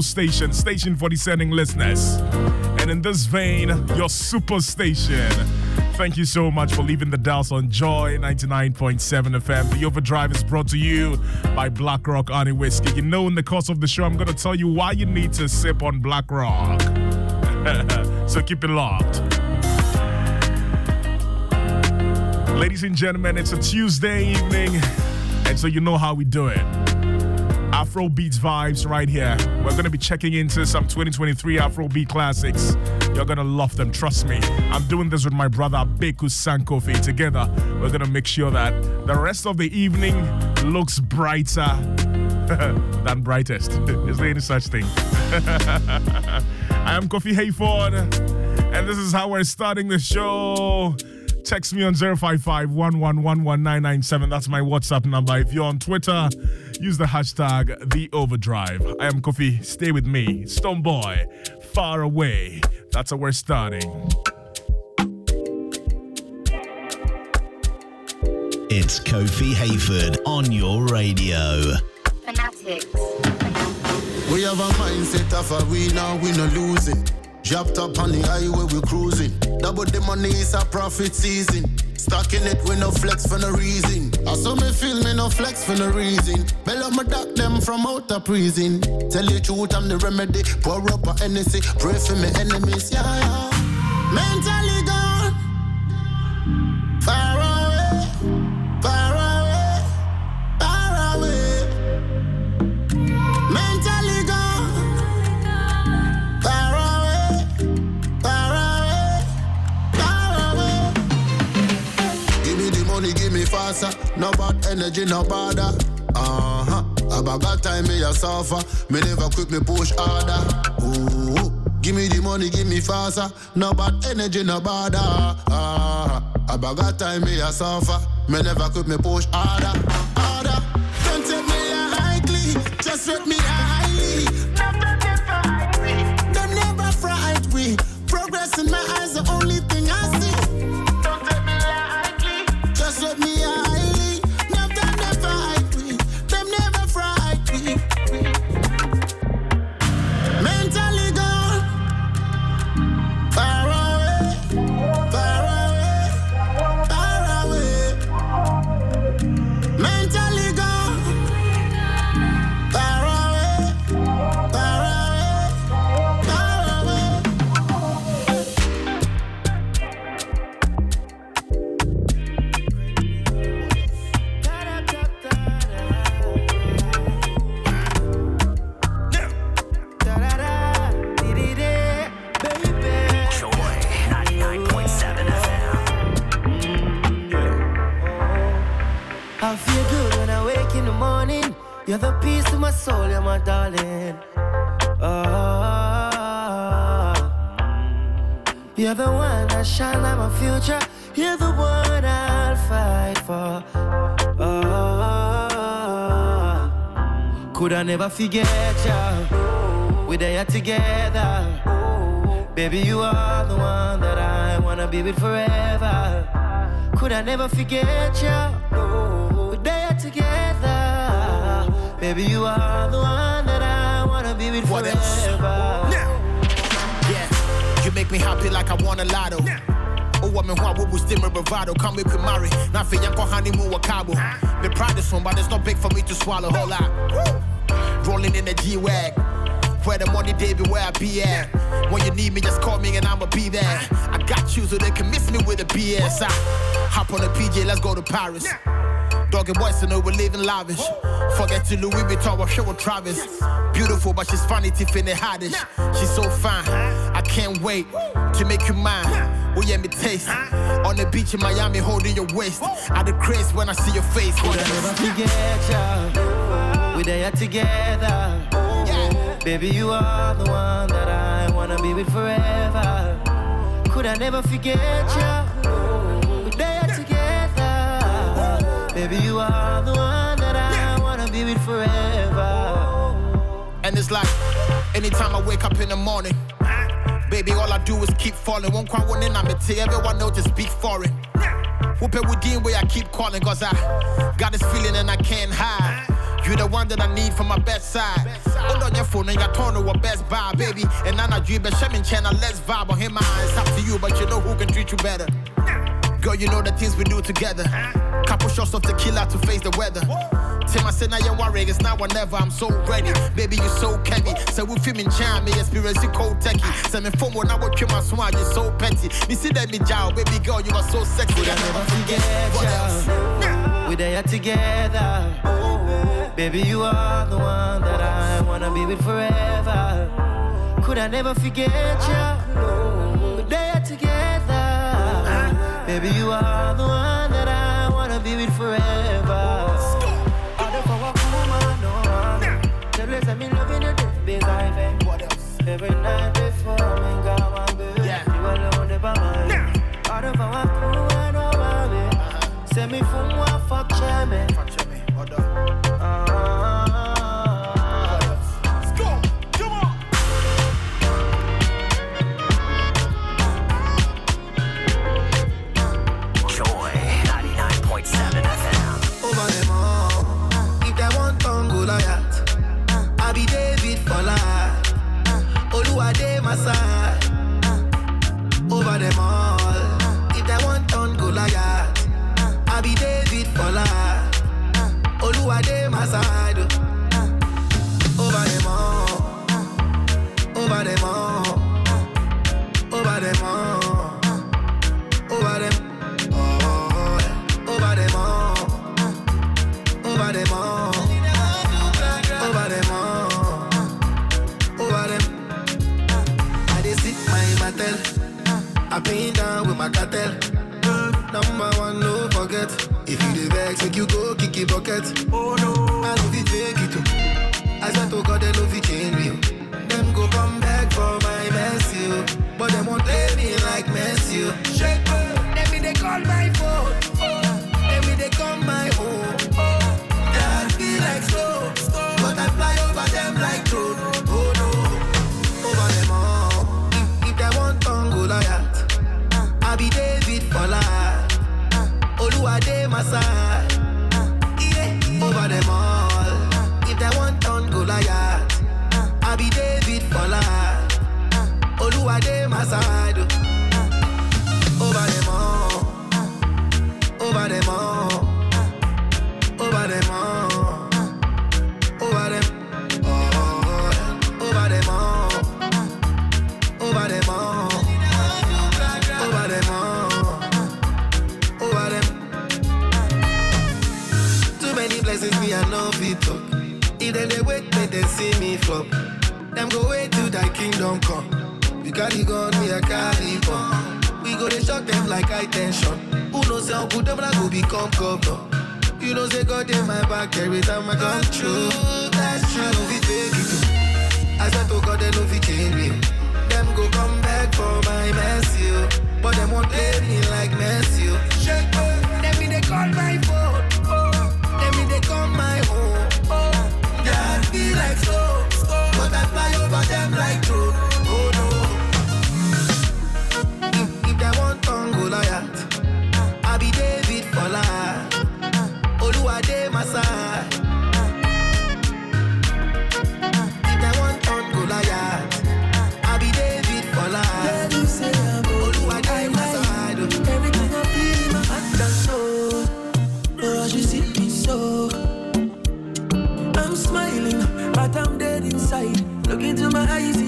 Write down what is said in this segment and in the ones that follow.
Station, station for discerning listeners. And in this vein, your super station. Thank you so much for leaving the dials on Joy 99.7 FM. The Overdrive is brought to you by Black Rock Honey Whiskey. You know, in the course of the show, I'm going to tell you why you need to sip on Black Rock. so keep it locked. Ladies and gentlemen, it's a Tuesday evening, and so you know how we do it. Afro Beats vibes right here. We're going to be checking into some 2023 Afro Beat classics. You're going to love them, trust me. I'm doing this with my brother Beku Sankofi. Together, we're going to make sure that the rest of the evening looks brighter than brightest. Is there any such thing? I am Kofi Hayford, and this is how we're starting the show. Text me on 055 That's my WhatsApp number. If you're on Twitter, use the hashtag the overdrive. I am Kofi. Stay with me. Stonebwoy, far away. That's how we're starting. It's Kofi Hayford on your radio. Fanatics. We have a mindset of a winner, we no losing. Dropped up on the highway, we cruising. Double the money it's a profit season. Stacking it with no flex for no reason. I saw me feel me no flex for no reason. Bell up my duck them from out of prison. Tell you truth, I'm the remedy. Pour up a NSC, pray for me enemies. Yeah, yeah. Mentally gone. Give. No bad energy, no bother. Uh huh. About that time me a suffer. Me never quit me push harder. Ooh. Give me the money, give me faster. No bad energy, no bother. Uh huh. about that time me a suffer. Me never quit me push harder. Harder. Don't take me a highly. Just let me a highly. Them never fright we. Progress in my eyes, the only thing I see. You're the peace to my soul, you're my darling. Ah, you're the one that shine like my future. You're the one I'll fight for. Ah, could I never forget you? We're there together. Baby, you are the one that I wanna be with forever. Could I never forget you? Baby, you are the one that I wanna be with What else? forever. Yeah, you make me happy like I won a lotto. Oh, woman, why would we still my bravado? Come with me, marry. Not for young honeymoon or cabo. Me proud is one, but it's not big for me to swallow. Whole lot. Rolling in a G Wag. Where the money, day be where I be at. When you need me, just call me and I'ma be there. I got you so they can miss me with a BS. I hop on a PJ, let's go to Paris. Doggy boys to know we're living lavish. Forget to Louis Vuitton, we're show with Travis. Beautiful, but she's funny, Tiffany Haddish. She's so fine, I can't wait to make you mine. Will you me taste? On the beach in Miami, holding your waist. I the craze when I see your face. Could I never forget you? We're there together. Baby, you are the one that I wanna be with forever. Could I never forget you? Baby, you are the one that I wanna be with forever. And it's like, anytime I wake up in the morning, baby, all I do is keep falling. One quite one in, I'm everyone know just speak foreign. Whoop it with Dean where I keep calling, cause I got this feeling and I can't hide. You're the one that I need for my best side. Hold on your phone and you turn to a best buy, baby. And I dream, but Shemin channel, let's vibe on him. It's up to you, but you know who can treat you better. Girl, you know the things we do together. Couple shots of tequila to face the weather. Tim, I said, now you're worried, it's now or never. I'm so ready. Baby, you so heavy. So we film in charm, me experience you cold techie. Send me phone when I watch you, my swag, you're so petty. Me see that me jow, baby girl, you are so sexy. I never forget what else. We're there together. Baby, you are the one that I wanna be with forever. Could I never forget you? We're there together. Baby, you are the one with forever. Other for a woman, no man. The rest of me loving you, baby, I What else? Every night before me go on bed, you alone never mind. Other for a woman, no man. Send me from one fuck chairman. Fuck me, hold on. ọ̀la olúwadé masado over them all. Over them all. Over them all. Over them all. Over them all. Over them all. Over them all. Over them. I dey sit my matel, I been down with my cartel, number one pocket. Oh no, I love it fake it. oh. I swear to oh, God, they love it change me. oh. Them go come back for my messy, oh. but them won't play me like Messi. See me flop. Them go wait till thy kingdom come. You carry gun, me a carry bomb. We go to shock them like high tension. Who knows how good them I go become governor. You know say God in my back every time I come true. That's true. I love it, oh. I swear to God they love it change me. oh. Them go come back for my messy, oh. but them won't play me like Messi. oh. Shake, oh. Let me they call my phone. Oh. Let me they call my home. Like slow, but I fly over them like drone.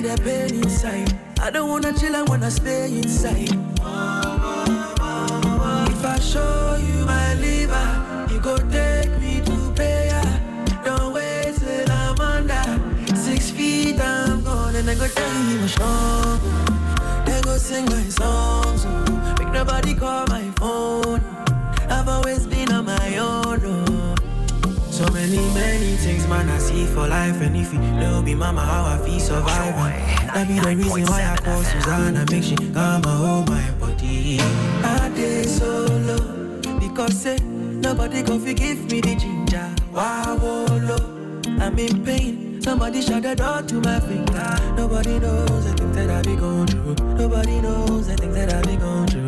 That pain inside. I don't wanna chill, I wanna stay inside. If I show you my liver, you go take me to prayer. Don't wait till I'm under six feet, I'm gone, and I go tell you I'm strong. They go sing my songs, oh. make nobody call my phone. I've always So many, many things, man, I see for life. And if you know me, mama, how I feel surviving. That be the reason why I call Susanna, make she come and hold my body. I did solo because say nobody go forgive me the ginger. Wow, wolo, I'm in pain. Somebody shut the door to my finger. Nobody knows the things that I be going through. Nobody knows the things that I be going through.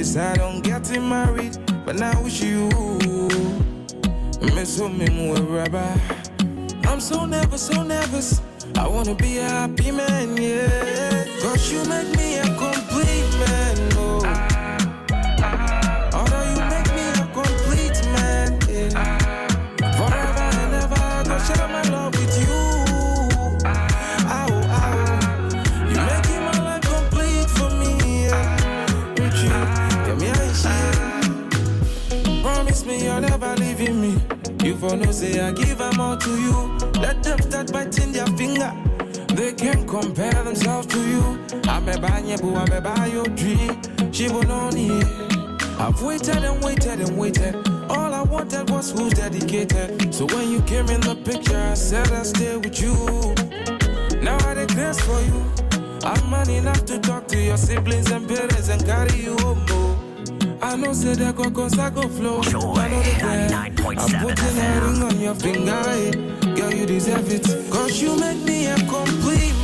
Decide on getting married, but now with you. Me so me more rubber. I'm so nervous, so nervous. I wanna be a happy man, yeah. Cause you make me a complete man, Never leaving me. You for no say I give them all to you. Let them start biting their finger. They can't compare themselves to you. I'm a banyabu, I'm a buy your dream. She will only. I've waited and waited and waited. All I wanted was who's dedicated. So when you came in the picture, I said I'd stay with you. Now I declare for you. I'm man enough to talk to your siblings and parents and carry you home. Oh. Oh. I know say that go cause I go flow. I know the plan. I'm putting a ring on your finger. eh. Girl, you deserve it. Cause you make me a complete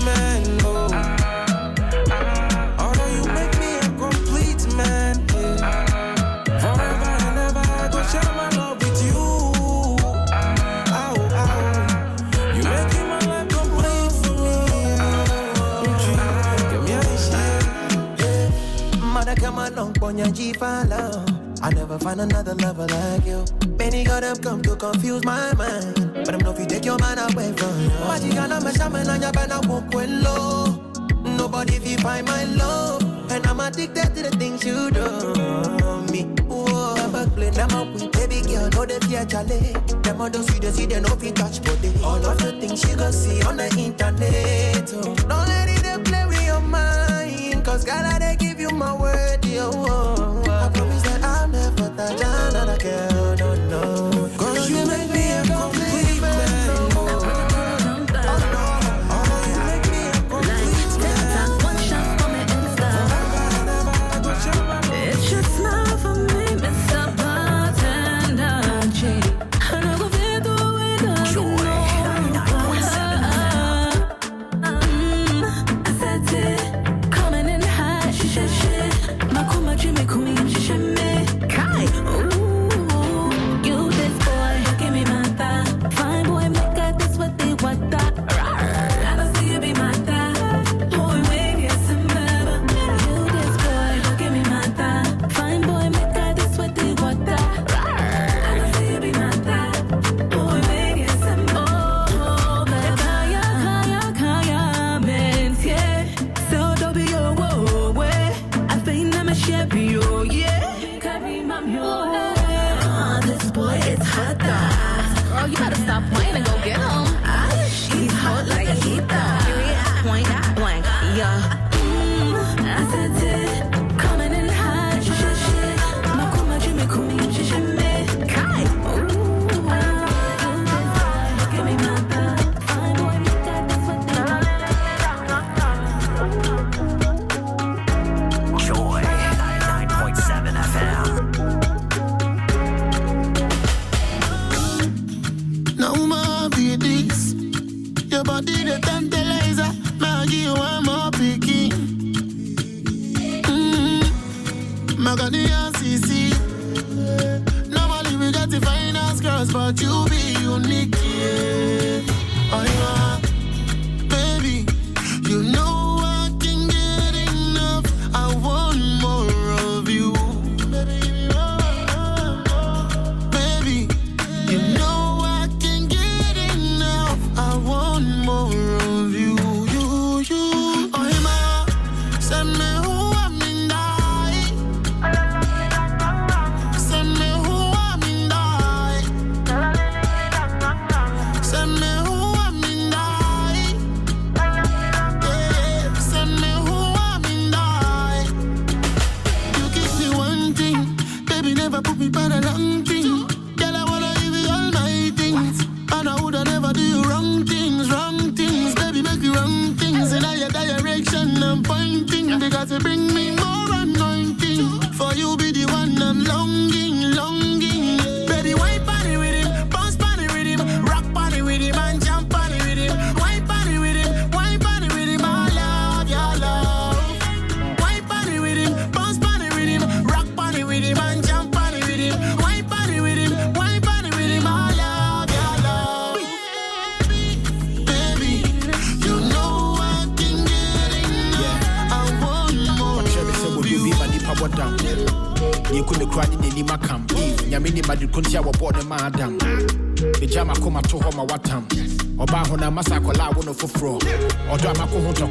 Come along, ponya G follow. I never find another lover like you. Many got them come to confuse my mind. But I'm know if you take your man away from you. You gonna mess up and you better walk well low. Nobody if you find my love. And I'm addicted to the things you do. Me, whoa, but play up with baby girl, know the fear chale. Them all those videos, see they know if touch body. All of the things you gonna see on the internet. Oh. Don't let it play with your mind. Cause God, I they give you my word,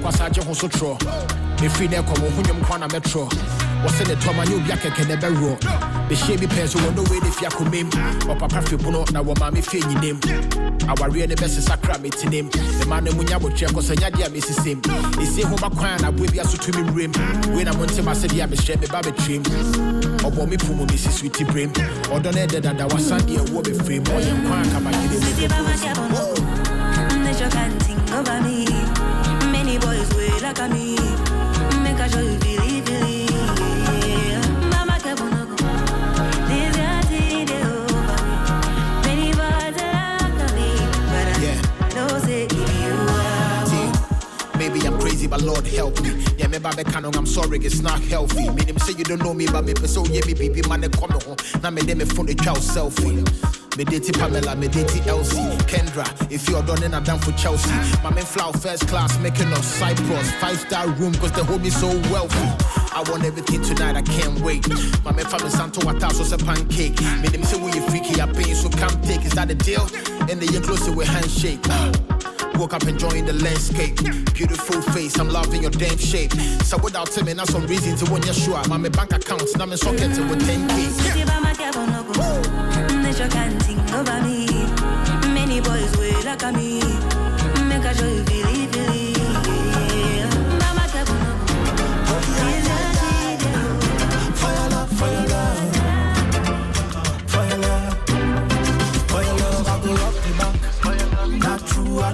tɔkwasa agye ho so torɔ mefiri ne ɛkɔ mo ho nwom na mɛtorɔ wɔsɛ ne tɔma nyɛ obi akɛkɛ ne bɛworɔ mehyia bi pɛɛ so wɔ no ne fia komem ɔpapa hwe na wɔ maame fie nyinam awareɛ ne bɛsesa kra metenem mema no mu nya bɔtwerɛ kɔ sɛ nyadeɛ a mesesem ɛsie ho ma kwan a naboa bi aso tumi mmerɛm wei na montem asɛdeɛ a mehyerɛ meba bɛtwerɛm ɔbɔ me po mu mesi switi berɛm ɔdɔ no ɛdɛ dada wasan deɛ ɛwɔ bɛfirem ɔyɛ nkwa a kamakene like a me. But Lord help me. Yeah, me babe canon, I'm sorry, it's not healthy. Meaning say you don't know me, but me so yeah, me baby man they come home. Now me dem me phone the child selfie. Me date Pamela, me date Elsie, Kendra. If you're done, then I'm down for Chelsea. My men fly first class, making us Cyprus, five star room, cause they hold me so wealthy. I want everything tonight, I can't wait. My men family Santo Wataso a pancake. Me them say we you freaky, I pay, so come take. Is that the deal? And they get closer with handshake. Woke up enjoying the landscape. Beautiful face, I'm loving your damn shape. So without telling me, that's some reason to when you're sure. My me bank account, now me socket with 10k. City by my cabin, you can think over me. Many boys way like a me.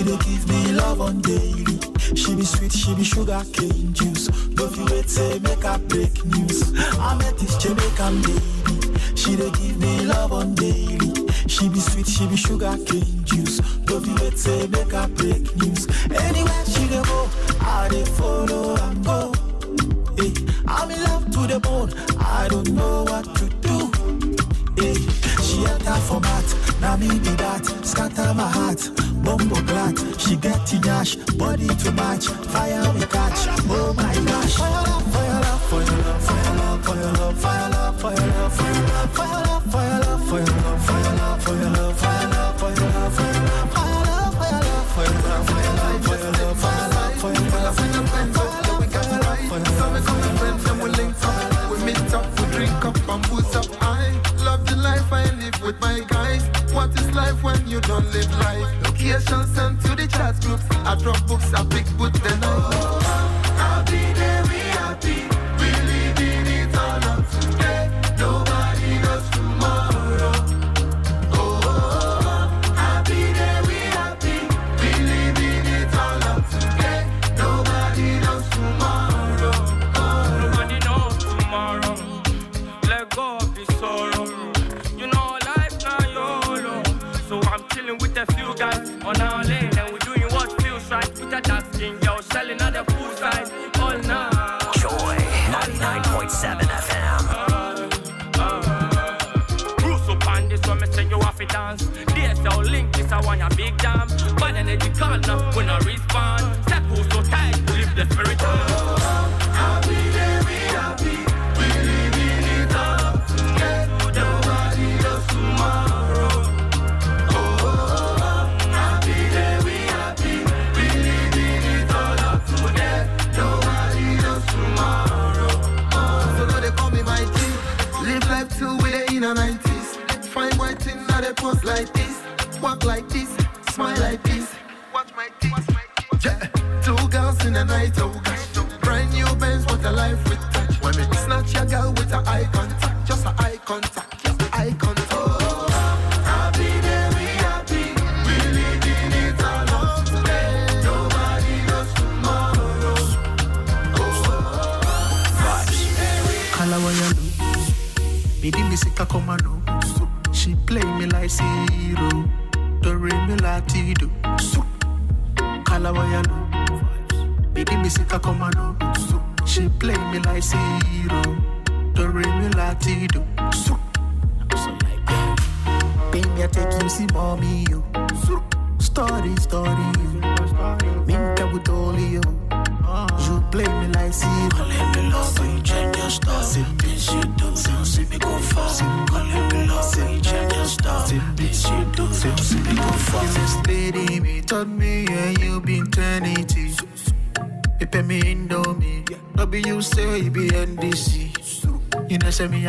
she dey give me love on daily. She be sweet, she be sugar cane juice. Don't you wait, say make her break news. I met this Jamaican lady, she dey give me love on daily. She be sweet, she be sugar cane juice. Don't you wait, say make her break news. Anywhere she dey go, I dey follow and go. Hey, I'm in love to the bone. I don't know what to do. Hey, she enter for mat, now me be that. Scatter my heart, bumbo glad. She get tinash, body to match. Fire we catch, oh my gosh. You don't live life? Location sent to the chat groups. I drop books, I pick boot, then I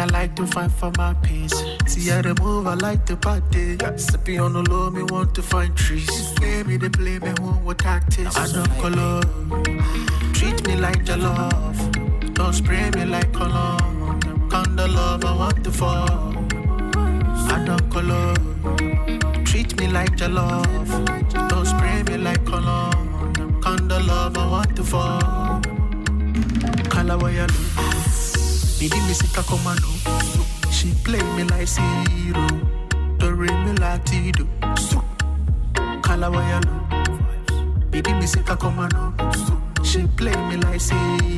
I like to fight for my peace. See how they move, I like to party. Sipping on the low, me want to find trees. Play me, they play me, one with tactics. I don't color. Treat me like your love. Don't spray me like cologne. Kind of love, I want to fall. I don't color. Treat me like your love. Don't spray me like cologne. Kind of love, I want to fall. Kalawayalo. Didi me sick a come and. Oh. She play me like zero. Do re me like tido. Kalawayalo. Didi me sick a come and. Oh. She play me like zero.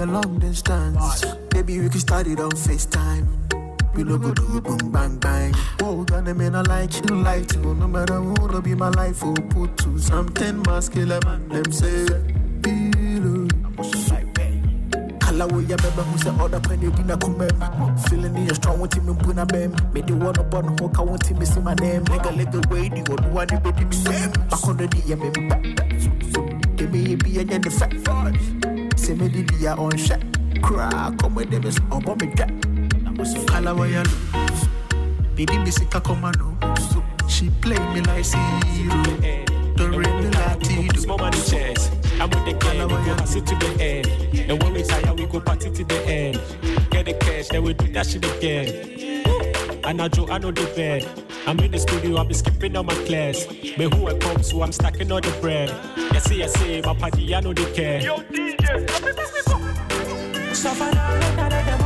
your long distance. Maybe we can start it on FaceTime. We no go do boom bang bang. Oh, God, I mean, I like you, like to. No matter who, no be my life, oh, put to something muscular, man, them say. Alawo ya bebe hu se you pani obi na kume Feeling the strong with wanti me buna bem Me the one upon ho ka wanti to see my name Nigga let the way the one you baby me same I call the DM me Give me a be and the fat yɛ nyɛ ne fɛ sɛ me di di ya ɔnhwɛ koraa kɔmɔ de mi so ɔbɔ mi dwa kala wo ya lo Baby me sika kɔma no she play me like zero do re me like tido Small money chest. I'm with the gang, we go hustle to the end. And when we tire, we go party to the end. Get the cash, then we do that shit again. And I Joe, I know the bed. I'm in the studio, I'll be skipping on my class. Me who I come, so I'm stacking all the bread. Yes, see, yes, see, my party, I know they care. Suffer now,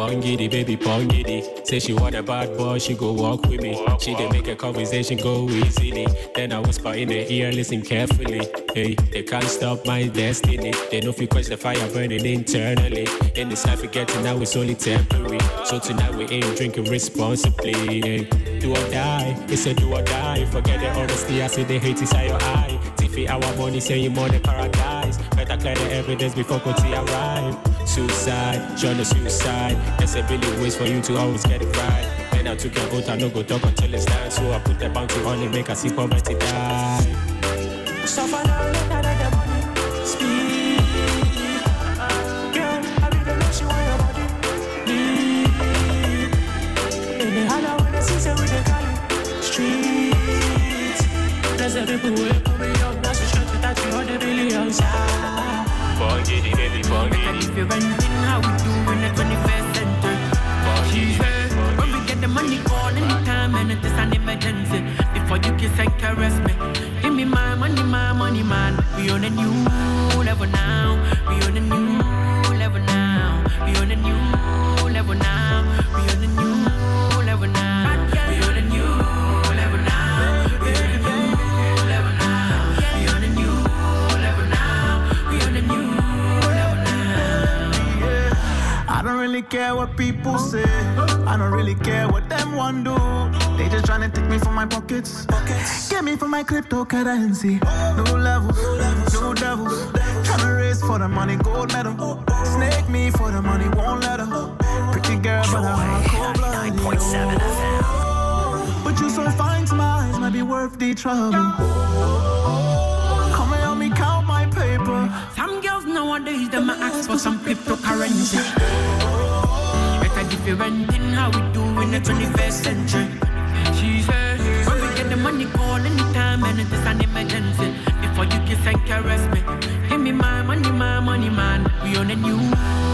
Pongidi, baby, pongidi. Say she want a bad boy, she go walk with me. She dey make a conversation go easily. Then I whisper in her ear, listen carefully. Hey, they can't stop my destiny. They know if you quench the fire burning internally. In this life, we getting now it's only temporary. So tonight we ain't drinking responsibly. Hey, do or die, it's a do or die. Forget the honesty, I see the hate inside your eye. Tiffy, our money, say you more than paradise. Better clear the evidence before Koti arrive. Suicide, John the suicide. There's a billion ways for you to always get it right. Then I took your oath, I no go talk until it's done. So I put the bounty on it, make I see poverty die. Suffer down, let that the money. Girl, I lotion where your body the hollow, when with the cali streets. There's the people now you the. Baby, pongidi. If you're renting, how we do in the 21st century? When we get the money gone anytime and it is an emergency. Before you kiss and caress me, give me my money, my money, man. We on a new level now. We on a new level now. We on a new level now. Really care what people say. I don't really care what them want do. They just tryna take me from my pockets. Get me from my cryptocurrency. No levels, no devils. Tryna race for the money, gold medal. Snake me for the money, won't let her. Pretty girl, but I'm a cold blooded. But you so fine to my eyes, might be worth the trouble. Nowadays, them ask for some cryptocurrency. Better different in how we do in the 21st century. She said, when we get the money, call anytime, and it is an emergency. Before you kiss and caress me, give me my money, my money, man. We on a new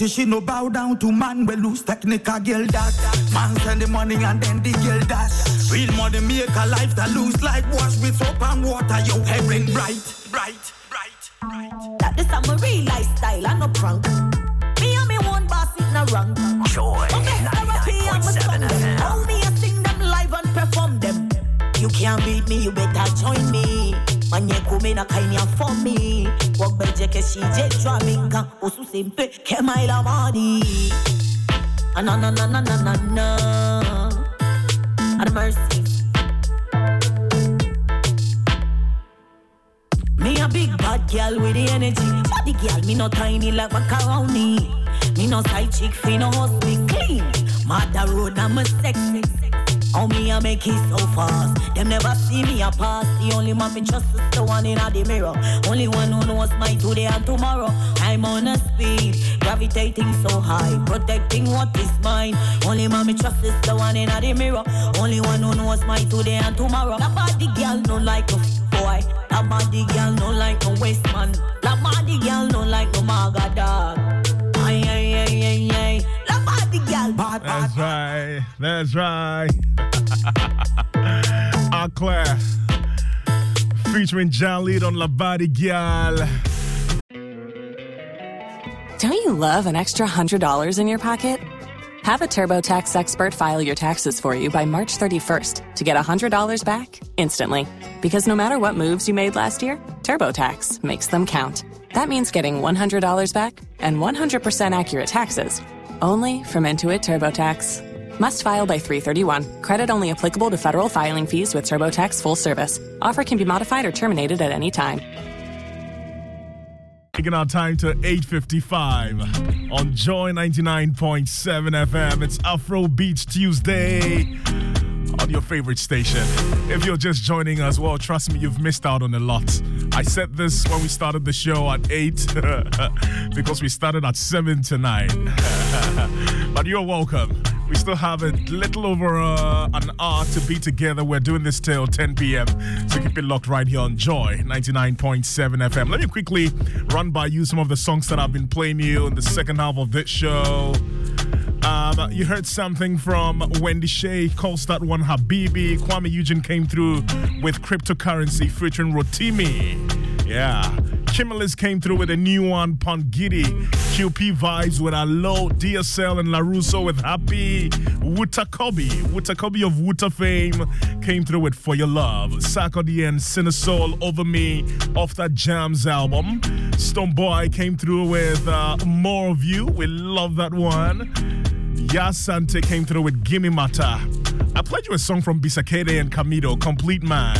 is she no bow down to man. We lose technical girl that. Man send the money and then the girl dash. Real money make a life that lose like wash with soap and water. Yo, heaven bright, bright. Na na na na na na me a make it so fast? Them never see me a pass. The only man me trust is the one in the mirror. Only one who knows my today and tomorrow. I'm on a speed, gravitating so high, protecting what is mine. Only man me trust is the one in the mirror. Only one who knows my today and tomorrow. La body girl no like a boy. La body girl no like no waste man. La body girl no like no maga dog. Ay ay. La body girl bad bad. That's right. That's right. Our clair. Featuring John Lead on La Body Girl. Don't you love an extra $100 in your pocket? Have a TurboTax expert file your taxes for you by March 31st to get $100 back instantly. Because no matter what moves you made last year, TurboTax makes them count. That means getting $100 back and 100% accurate taxes only from Intuit TurboTax. Must file by 331. Credit only applicable to federal filing fees with TurboTax full service. Offer can be modified or terminated at any time. Taking our time to 8.55 on Joy 99.7 FM. It's Afro Beach Tuesday on your favorite station. If you're just joining us, well, trust me, you've missed out on a lot. I said this when we started the show at 8 because we started at 7 tonight. but you're welcome. We still have a little over uh, an hour to be together. We're doing this till 10 p.m. So keep it locked right here on Joy 99.7 FM. Let me quickly run by you some of the songs that I've been playing you in the second half of this show. Um, you heard something from Wendy calls that one Habibi. Kwame Eugene came through with cryptocurrency featuring Rotimi. Yeah. Chimelis came through with a new one, Pongidi. QP vibes with Alo, DSL, and LaRusso with Happy. Wutah Kobby, Wutakobi of Wutah fame, came through with For Your Love. Sarkodie and Cinesol Over Me off that Jamz album. Stonebwoy came through with uh, More of You. We love that one. Yasante came through with Gimme Mata. I played you a song from Bisa Kdei and Camidoh, Complete Man.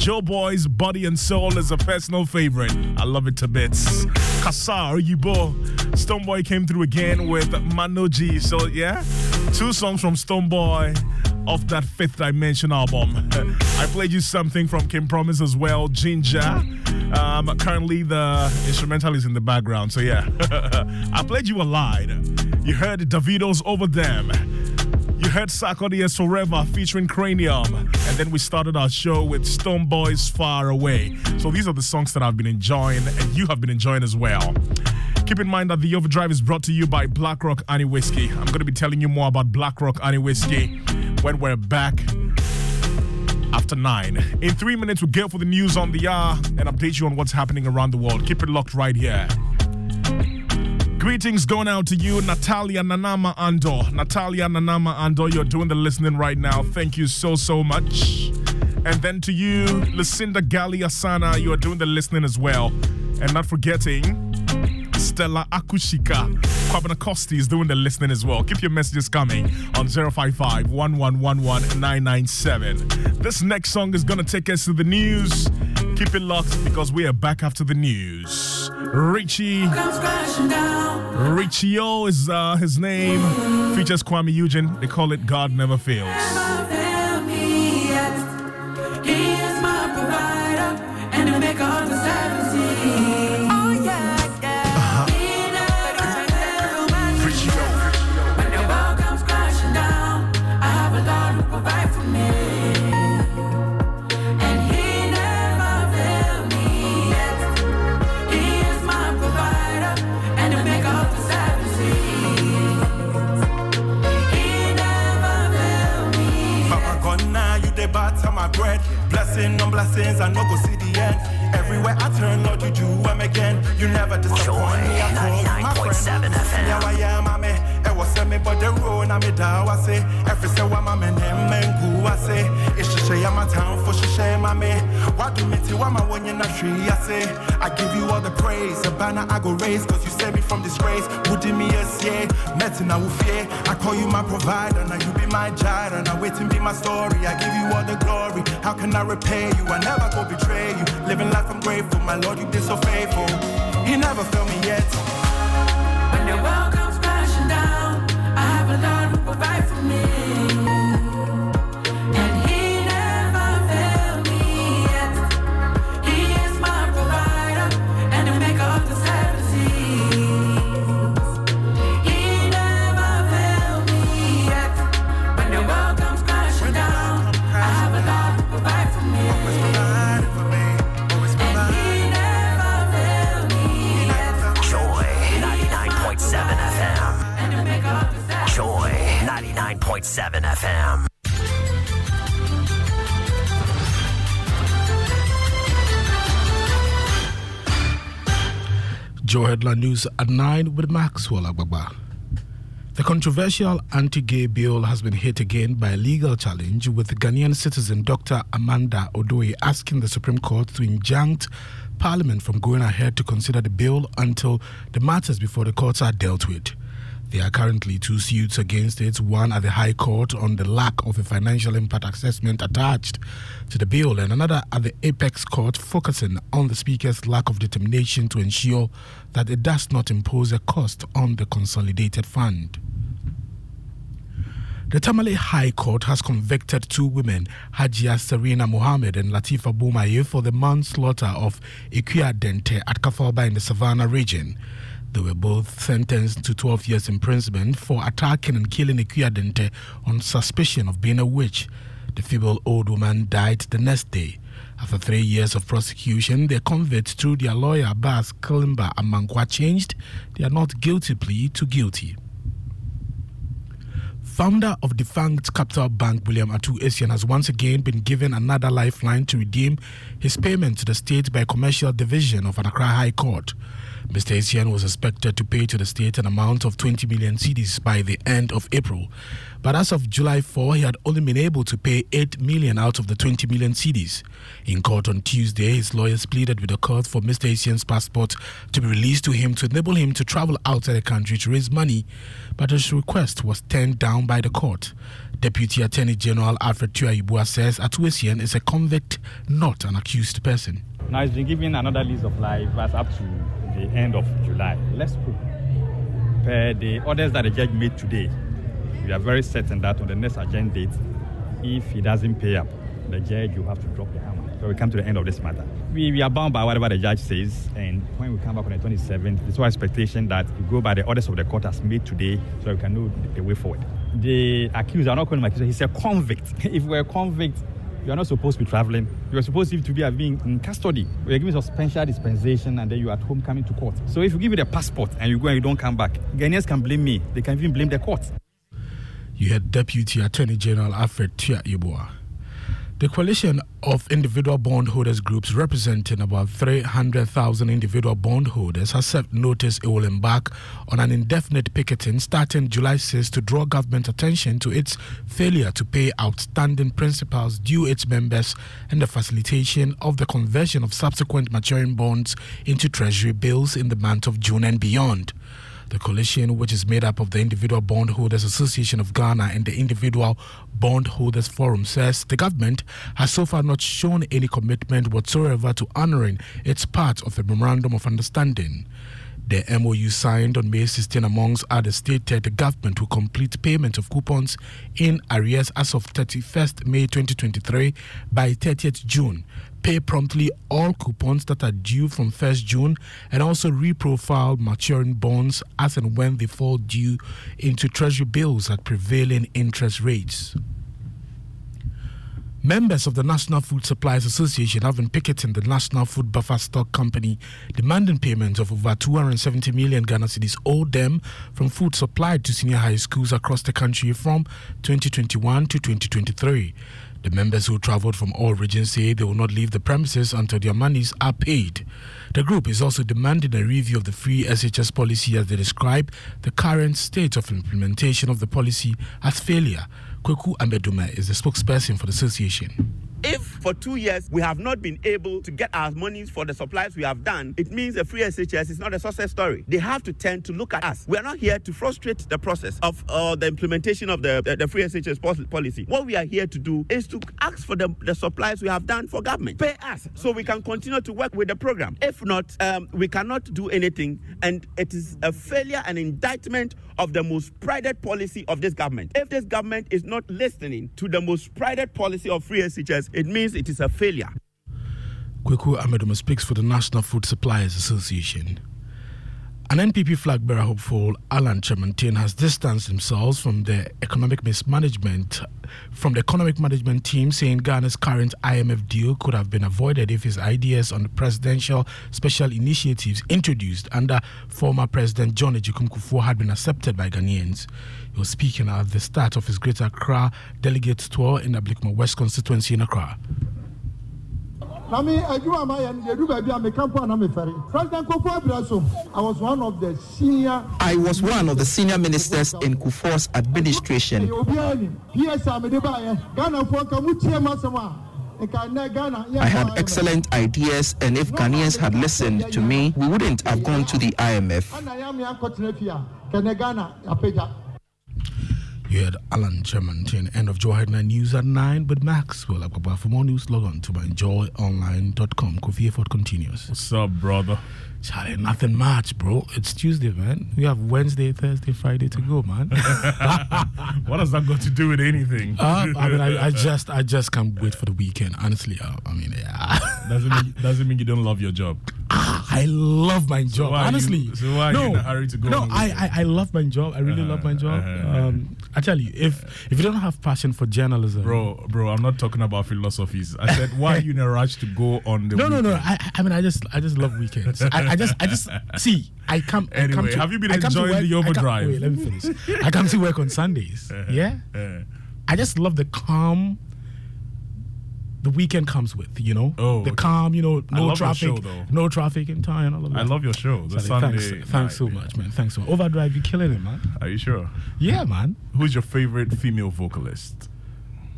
Joeboy's Body and Soul is a personal favorite. I love it to bits. Kasar Yibo. Stonebwoy came through again with Manodzi. So, yeah, two songs from Stonebwoy off that Fifth Dimension album. I played you something from King Promise as well, Ginger. Um, currently, the instrumental is in the background. So, yeah, I played you a lie. You heard Davido's Over Them. Heard Sarkodie Forever featuring Kranium. And then we started our show with Stonebwoy's Far Away. So these are the songs that I've been enjoying and you have been enjoying as well. Keep in mind that the overdrive is brought to you by Blackrock Annie Whiskey. I'm going to be telling you more about Blackrock Annie Whiskey when we're back after nine. In three minutes, we'll get for the news on the hour and update you on what's happening around the world. Keep it locked right here. Greetings going out to you, Natalia Nanama Ando. Natalia Nanama Ando, you're doing the listening right now. Thank you so, so much. And then to you, Lucinda Gali Asana, you are doing the listening as well. And not forgetting Stella Akushika. Kwabena Costi is doing the listening as well. Keep your messages coming on 055 This next song is going to take us to the news. Keep it locked because we are back after the news. Richie. Richie O is uh, his name. Features Kwame Eugene. They call it God Never Fails. Blessings, I no go see the end. Everywhere I turn, Lord, you do them again. You never disappoint Joy, me. I told my friend. 99.7 FM. Yeah, I am, I'm was me but the road, I'm down, I say. Every say, what my men, them men, go, I say. It's she I'm town for she shame, my me. What do me to what my one in the tree, I say. I give you all the praise, a banner I go raise, cause you saved me from disgrace. Would me yes, yeah. Met in a fear. I call you my provider, now you be my gyre, now waiting be my story. I give you all the glory. How can I repay you? I never go betray you. Living life, I'm grateful. My Lord, you been so faithful. He never failed me yet. When the world for 99.7 FM. Joy Headline News at 9 with Maxwell Agbagba. The controversial anti gay bill has been hit again by a legal challenge, with Ghanaian citizen Dr. Amanda Odoi asking the Supreme Court to injunct Parliament from going ahead to consider the bill until the matters before the courts are dealt with. There are currently two suits against it one at the High Court on the lack of a financial impact assessment attached to the bill, and another at the Apex Court focusing on the Speaker's lack of determination to ensure that it does not impose a cost on the consolidated fund. The Tamale High Court has convicted two women, Hajia Serena Mohammed and Latifa Boumaye, for the manslaughter of Ikuya Dente at Kafalba in the Savannah region. They were both sentenced to 12 years imprisonment for attacking and killing Ikuya Dente on suspicion of being a witch. The feeble old woman died the next day. After three years of prosecution, the convicts, through their lawyer Bas Kalimba Amankwa, changed their not guilty plea to guilty. Founder of defunct Capital Bank, William Ato Essien, has once again been given another lifeline to redeem his payment to the state by commercial division of an Accra High Court. Mr. Essien was expected to pay to the state an amount of 20 million cedis by the end of April. But as of July 4, he had only been able to pay 8 million out of the 20 million cedis. In court on Tuesday, his lawyers pleaded with the court for Mr. Essien's passport to be released to him to enable him to travel outside the country to raise money, but his request was turned down by the court. Deputy Attorney General Alfred Tuah-Yeboah says Ato Essien is a convict, not an accused person. Now he's been given another lease of life that's up to the end of July. Let's hope. Per the orders that the judge made today, we are very certain that on the next agenda date, if he doesn't pay up, the judge will have to drop the hammer. So we come to the end of this matter. We, we are bound by whatever the judge says, and when we come back on the 27th, it's our expectation that we go by the orders of the court as made today so we can know the way forward. The accused, are not calling him accused, he's a convict. if we're a convict, you are not supposed to be traveling. You are supposed to be being in mm, custody. We are giving suspension dispensation and then you are at home coming to court. So if you give me the passport and you go and you don't come back, Ghanaians can blame me. They can even blame the court. You had Deputy Attorney General Alfred Tuah-Yeboah. The coalition of individual bondholders groups representing about 300,000 individual bondholders has served notice it will embark on an indefinite picketing starting July 6 to draw government attention to its failure to pay outstanding principals due its members and the facilitation of the conversion of subsequent maturing bonds into treasury bills in the month of June and beyond. The coalition, which is made up of the Individual Bondholders Association of Ghana and the Individual Bondholders Forum, says the government has so far not shown any commitment whatsoever to honoring its part of the Memorandum of Understanding. The MOU signed on May 16, amongst others, stated the government will complete payment of coupons in arrears as of 31st May 2023 by 30th June, pay promptly all coupons that are due from 1st June, and also reprofile maturing bonds as and when they fall due into treasury bills at prevailing interest rates. Members of the National Food Suppliers Association have been picketing the National Food Buffer Stock Company, demanding payment of over 270 million Ghana cedis owed them from food supplied to senior high schools across the country from 2021 to 2023. The members who traveled from all regions say they will not leave the premises until their monies are paid. The group is also demanding a review of the free SHS policy as they describe the current state of implementation of the policy as failure. Kweku Ambedume is the spokesperson for the association. If for two years we have not been able to get our monies for the supplies we have done, it means the free SHS is not a success story. They have to tend to look at us. We are not here to frustrate the process of uh, the implementation of the, the, the free SHS policy. What we are here to do is to ask for the, the supplies we have done for government. Pay us so we can continue to work with the program. If not, um, we cannot do anything, and it is a failure and indictment of the most prided policy of this government. If this government is not listening to the most prided policy of free SHS, it means it is a failure. Kweku Ameduma speaks for the National Food Suppliers Association. An NPP flag bearer hopeful, Alan Kyerematen, has distanced himself from the economic mismanagement from the economic management team, saying Ghana's current IMF deal could have been avoided if his ideas on the presidential special initiatives introduced under former President John Agyekum Kufuor had been accepted by Ghanaians. He was speaking at the start of his Greater Accra delegates tour in the Ablekuma West constituency in Accra. Na me adwuma ma yɛ no deɛ du baabi a meka mpo a na mefɛre president kofo abira so i was one of the senior I was one of the senior ministers in Kufuor's administration. obiara nim ps a mede baeɛ eh? ghanafoɔ nka motie m asɛm a nka nnɛ ghana I had excellent ideas, and if Ghanaians had listened to me, we wouldn't have gone to the IMF. You had Alan German to the end of Joy Headline News at 9 with Maxwell Agbagba. For more news, log on to myjoyonline.com. Kofi Effort continues. What's up, brother? Charlie, nothing much, bro. It's Tuesday, man. We have Wednesday, Thursday, Friday to go, man. what has that got to do with anything? Uh, I mean, I, I just, I just can't wait for the weekend. Honestly, uh, I mean, yeah. doesn't mean doesn't mean you don't love your job. I love my job. why are you- honestly, so why are no, you in a hurry to go No, I, I, I love my job. I really love my job. Um, I tell you, if if you don't have passion for journalism, Bro, bro, I'm not talking about philosophies. I said, why are you in a rush to go on the no, no, no. I, I mean, I just, I just love weekends. I, I just, I just see. I come. I come Anyway, to, have you been I come to enjoying work- the overdrive? wait, let me finish. I come to work on Sundays. Yeah. Uh, I just love the calm. The weekend comes with, you know, Oh, the okay. calm, you know, I no love your traffic, show, no traffic in town. All of I love your show. The Sunday. thanks, thanks so much, man. Thanks so much. Overdrive, you're killing it, man. Are you sure? Yeah, man. Who's your favorite female vocalist?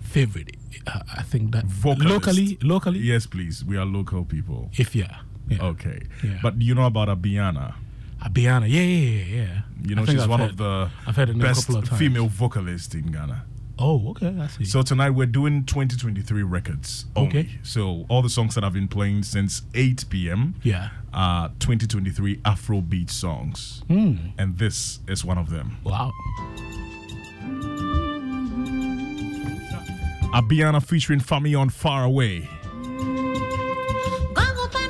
Favorite, uh, I think that Vocalist. locally, locally. Yes, please. We are local people. If yeah, yeah. Okay. Yeah. But you know about Abiana? Abiana, yeah, yeah, yeah, yeah. You know, she's I've one heard- of the I've heard her name a best of female vocalists in Ghana. Oh, okay, I see. So tonight we're doing 2023 records only. Okay. So all the songs that I've been playing since 8 p.m. Yeah. are 2023 Afrobeat songs. Hmm. And this is one of them. Wow. Abiana featuring Fami on Far Away. Go punish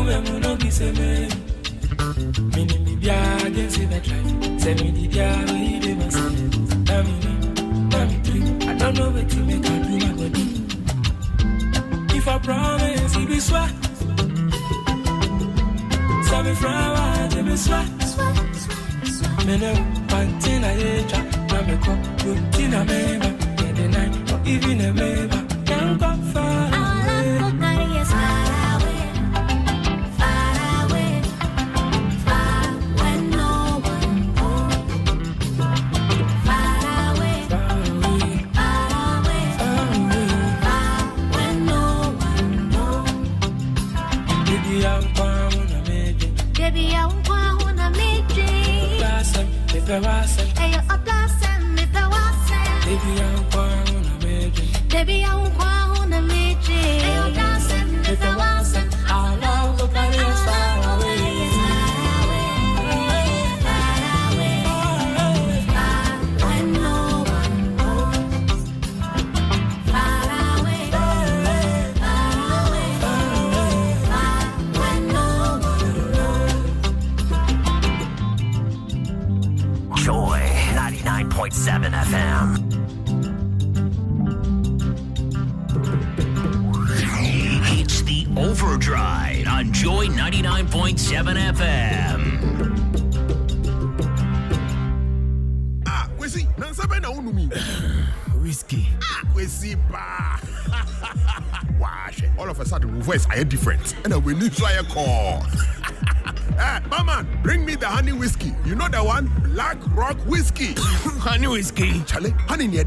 I I If I promise it be sweat Say me flower, they be sweat Mene pantina yecha Na me ko, rutina meba In the night, even a meba Can't go far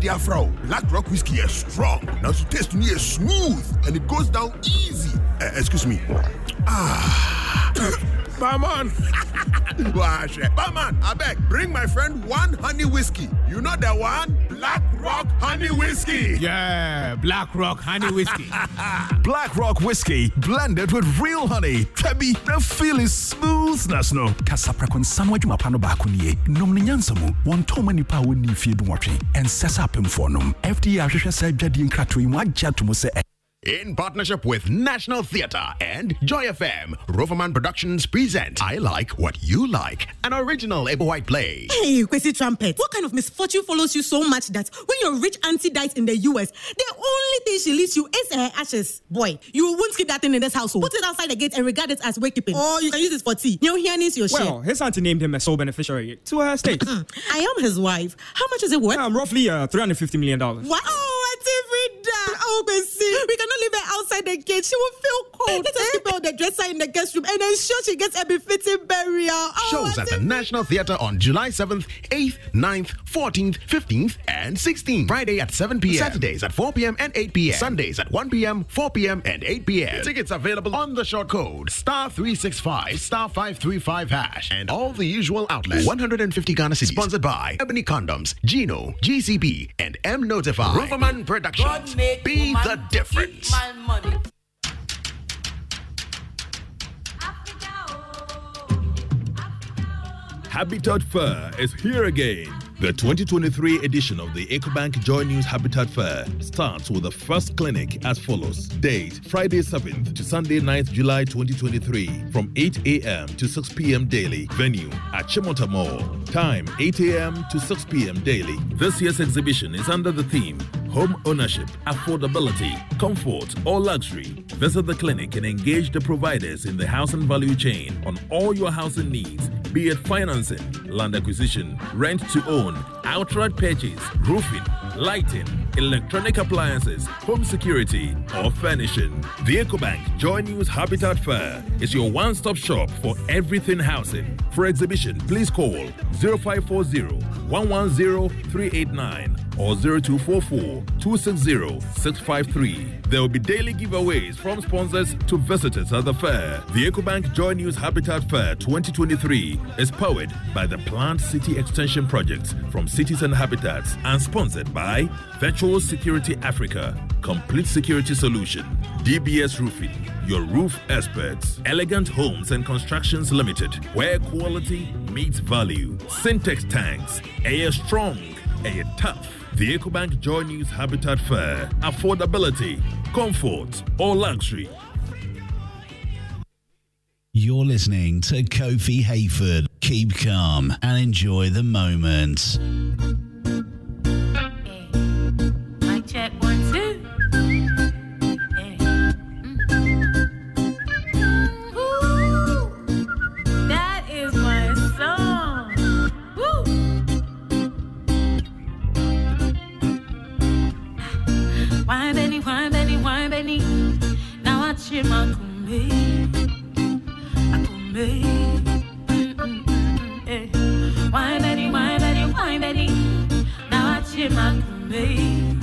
afro. Black Rock Whiskey is strong. Now to taste me is smooth and it goes down easy. Eh, excuse me. Ah. Barman. Barman, I beg, bring my friend one honey whiskey. You know the one? Black Rock Honey Whiskey. Yeah, Black Rock Honey Whiskey. Black Rock Whiskey blended with real honey. Tabby, the feel is smooth smoothness no kasaprɛko nsam adwuma pa no baako nie nom nyansa mu wɔntɔma nnipa a wɔnni fie du nwɔtwe ɛnsɛ sɛ apemfoɔ nom fda ahwehwɛ sɛ adwadie nkratoɔ yi mu agye ato mu sɛ In partnership with National Theatre and Joy FM, Roverman Productions present I Like What You Like, an original Ebo Whyte play. Hey, Kwesi Trumpet, what kind of misfortune follows you so much that when your rich auntie dies in the US, the only thing she leaves you is her ashes? Boy, you won't keep that thing in this household. Put it outside the gate and regard it as wakekeeping. Or you can use it for tea. Your here needs your Well, his auntie named him a sole beneficiary to her estate. I am his wife. How much is it worth? Um, roughly uh, $350 million. Wow, it's every day. Oh, Kwesi, we cannot leave her outside the gate. She will feel cold. Let us keep her on the dresser in the guest room and ensure she gets a befitting burial. Oh, Shows at the National Theatre on July 7th, 8th, 9th, 14th, 15th, and 16th. Friday at 7 p.m. Saturdays at 4 p.m. and 8 p.m. Sundays at 1 p.m., 4 p.m., and 8 p.m. Tickets available on the short code star 365 star 535 hash and all the usual outlets. 150 Ghana cedis. Sponsored by Ebony Condoms, Gino, GCB, and mNotify. Roverman Productions. Be the difference. Habitat Fair is here again. The 2023 edition of the EcoBank Joy News Habitat Fair starts with the first clinic as follows. Date Friday 7th to Sunday 9th July 2023 from 8 a.m. to 6 p.m. daily. Venue at Achimota Mall. Time 8 a.m. to 6 p.m. daily. This year's exhibition is under the theme Home Ownership, Affordability, Comfort, or Luxury. Visit the clinic and engage the providers in the housing value chain on all your housing needs, be it financing, land acquisition, rent to own, outright purchase, roofing, lighting, electronic appliances, home security, or furnishing. The EcoBank Joy News Habitat Fair is your one stop shop for everything housing. For exhibition, please call 0540 110 389 or 0244 260 653. There will be daily giveaways from sponsors to visitors at the fair. The EcoBank Joy News Habitat Fair 2023 is powered by the Planned City Extension Project from Cities and Habitats and sponsored by Virtual Security Africa, Complete Security Solution, DBS Roofing, your roof experts, Elegant Homes and Constructions Limited, where quality meets value, Syntex Tanks, Air Strong, Air Tough. The EcoBank Joy News Habitat Fair. Affordability, comfort, or luxury. You're listening to Kofi Hayford. Keep calm and enjoy the moment. Eh. Wine Benny, wine Benny, wine Benny. Now I kumbe. I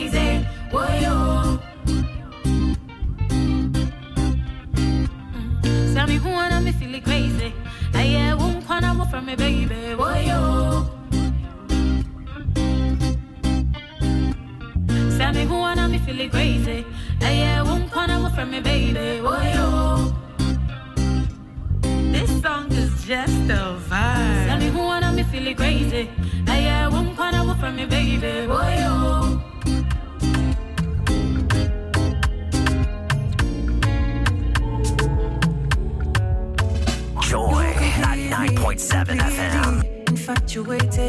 crazy. Woyo. Mm. Tell me who wanna me feeling crazy. I yeah, won't wanna from me baby.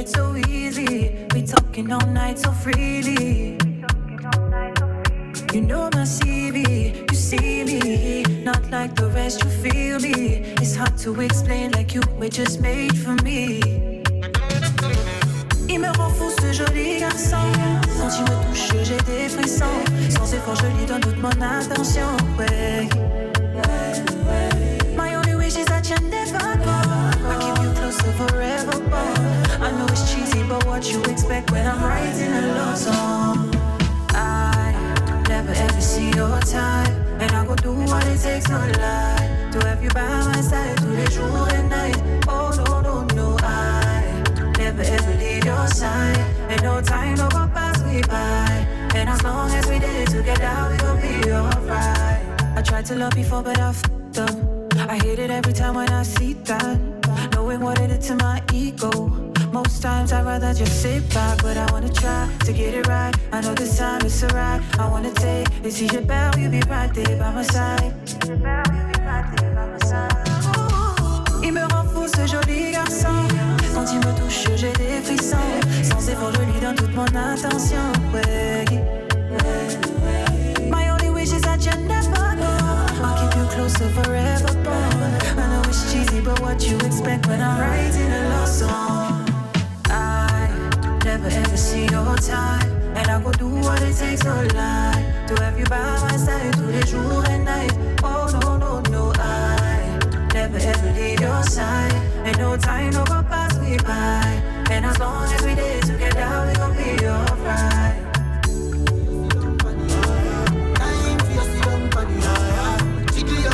Infatuated so easy. We talking all night so freely. You know my CV, you see me. Not like the rest, you feel me. It's hard to explain like you were just made for me. Il me rend fou ce joli garçon. Quand il me touche, j'ai des frissons. Sans effort, je lui donne toute mon attention. Ouais. My only wish is that you never go. I keep you closer forever. What you expect when I'm writing a love song? I never ever see your type, and I go do what it takes, no lie, to have you by my side through the jour and night. Oh no no no, I never ever leave your side, and no time no go pass me by. And as long as we did together, we gon' be alright. I tried to love before, but I f***ed up. I hate it every time when I see that. Knowing what it did to my ego. Most times I'd rather just sit back, but I wanna try to get it right. I know this time it's alright. I wanna take is your bell, you be right there by my side. Il me rend fou ce joli garçon. Quand il me touche, j'ai des frissons. Sans effort, je lui donne toute mon attention. My only wish is that you never go. I'll keep you closer forever, boy. I know it's cheesy, but what you expect when I'm writing a love song? I never ever see your time, and I go do what it takes, no lie, to have you by my side through the jour and night. Oh no no no, I never ever leave your side, and no time no go pass me by. And as long as we did together, we gon' be alright.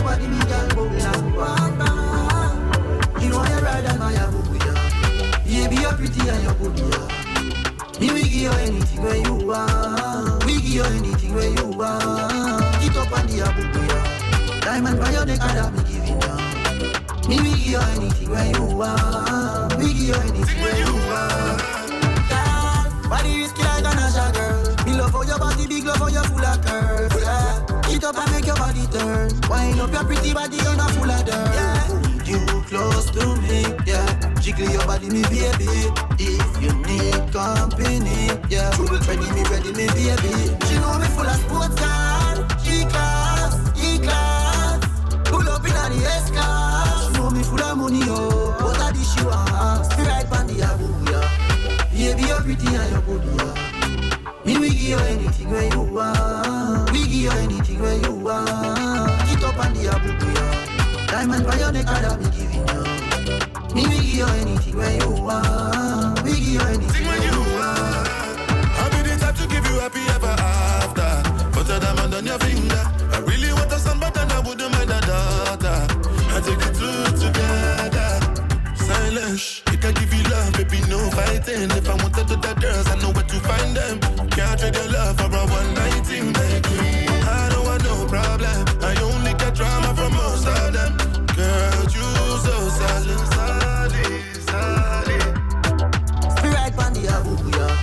Body, me girl, bubble and bang. You know you rather my boo, yeah. Yeah, be you pretty and your yeah. Me we give you anything where you want. We give you anything where you want. Get up on the abu. Diamond by your neck, that me giving down. Me we give you anything where you want. We give you anything where you want. Girl, Body like an Asha girl. Me love how your body big, love how you full of curves. Yeah. Get up and make your body turn. Wind up your pretty body, you're not full of dirt. Yeah. You close to me, yeah. Jiggle your body, me baby. If you need company, yeah. Ready me, ready me, baby. She know me full of sports car. G class, E class. Pull up in the S class. She know me full of money, oh. What are the she want? Right on the abu, yeah. Baby, you're pretty and you're good, yeah. Me we give you anything where you want. We give you anything where you want. Get up on the abu, yeah. Diamond by your neck, that me giving you. Me we give you anything where you want. Trade your love for a one night thing. I don't want no problem. I only get drama from most of them. Girl, you so solid, solid, solid. Right on the abu, yeah.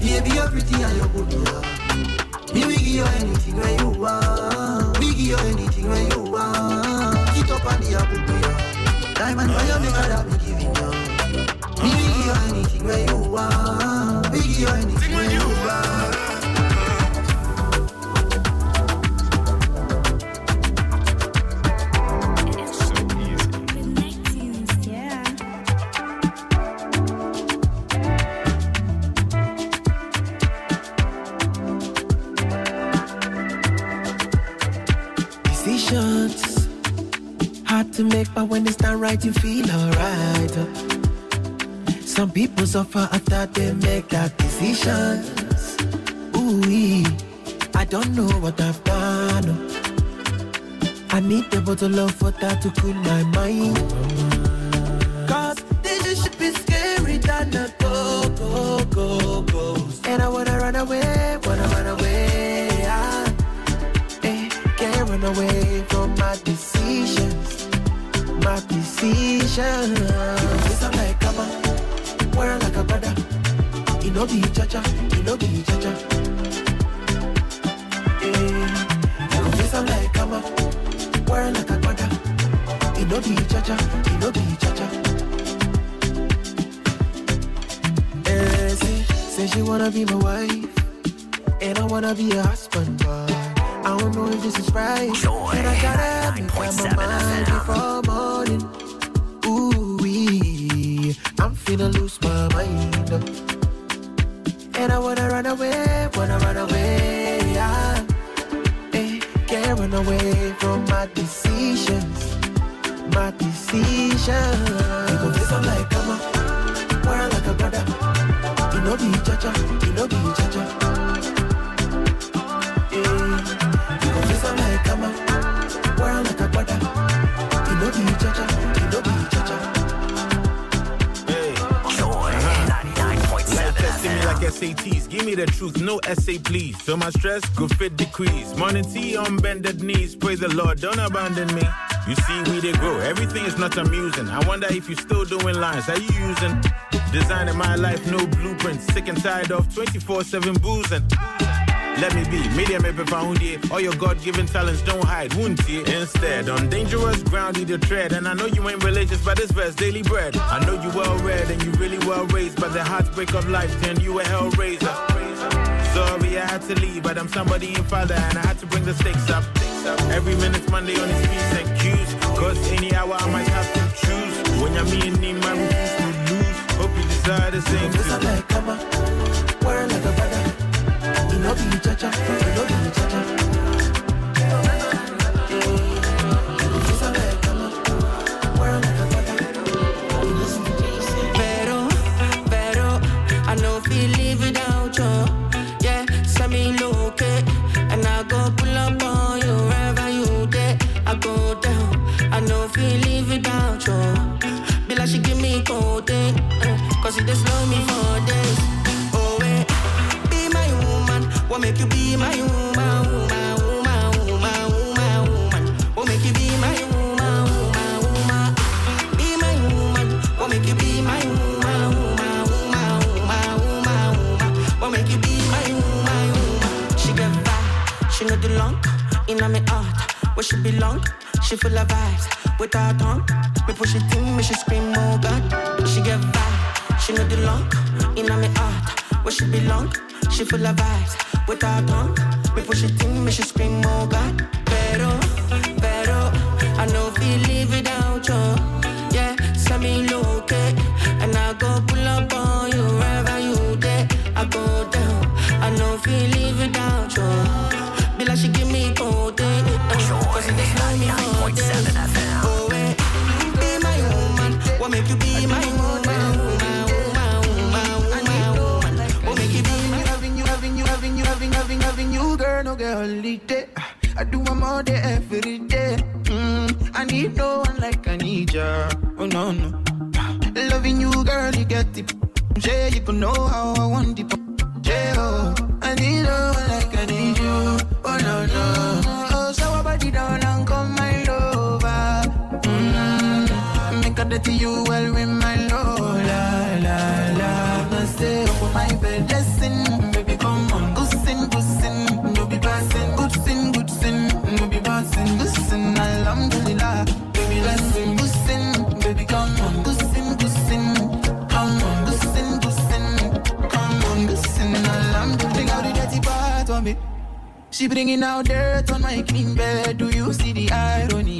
Baby, you're pretty and you're good, yeah. Me we give you anything where you want. We give you anything where you want. Get up on the abu, yeah. Diamond by your neck, that you feel alright. Some people suffer after they make that decisions. Ooh, I don't know what I've done. I need a bottle of water to cool my mind. I abandon me. You see, we they grow. Everything is not amusing. I wonder if you still doing lines. Are you using? Designing my life, no blueprint. Sick and tired of 24 7 boozing. Let me be, media me found here. All your God given talents don't hide, won't? Instead, on dangerous ground, you tread. And I know you ain't religious, but this verse daily bread. I know you well read and you really well raised, but the heartbreak of life turned you a hellraiser. Sorry, I had to leave, but I'm somebody in father and I had to bring the stakes up. Every minute's Monday on his P's and Q's. Cause any hour I might have to choose. When you're me and him, I refuse to lose. Hope you desire the same Feel too. like come on, world like a brother. You know be cha-cha, you know be cha-cha. Pero, pero, I know feel live without you. Live without you. Be like she give me cold eh, cause you just love me for this. Oh, wait, be my woman. What make you be my woman, woman, woman, woman, woman, make you be my woman, woman, woman? Be my woman. Make you be my woman, woman, woman, woman, woman, make you be my woman? She get she know the long, in my heart, where she belong. She full of vibes, with her tongue. Me push it in, me she scream, oh God. She get vibe, she know the long, in my heart, where she belong. She full of vibes, with her tongue. Me push it in, me she scream, oh God. Pero, pero, I know feel live without you. Holiday. I do them all day, every day. Mm, I need no one like I need ya. Oh no no. Loving you, girl, you get it. Yeah, you know how I want it. Yeah, oh, I need no She bringing out dirt on my clean bed. Do you see the irony?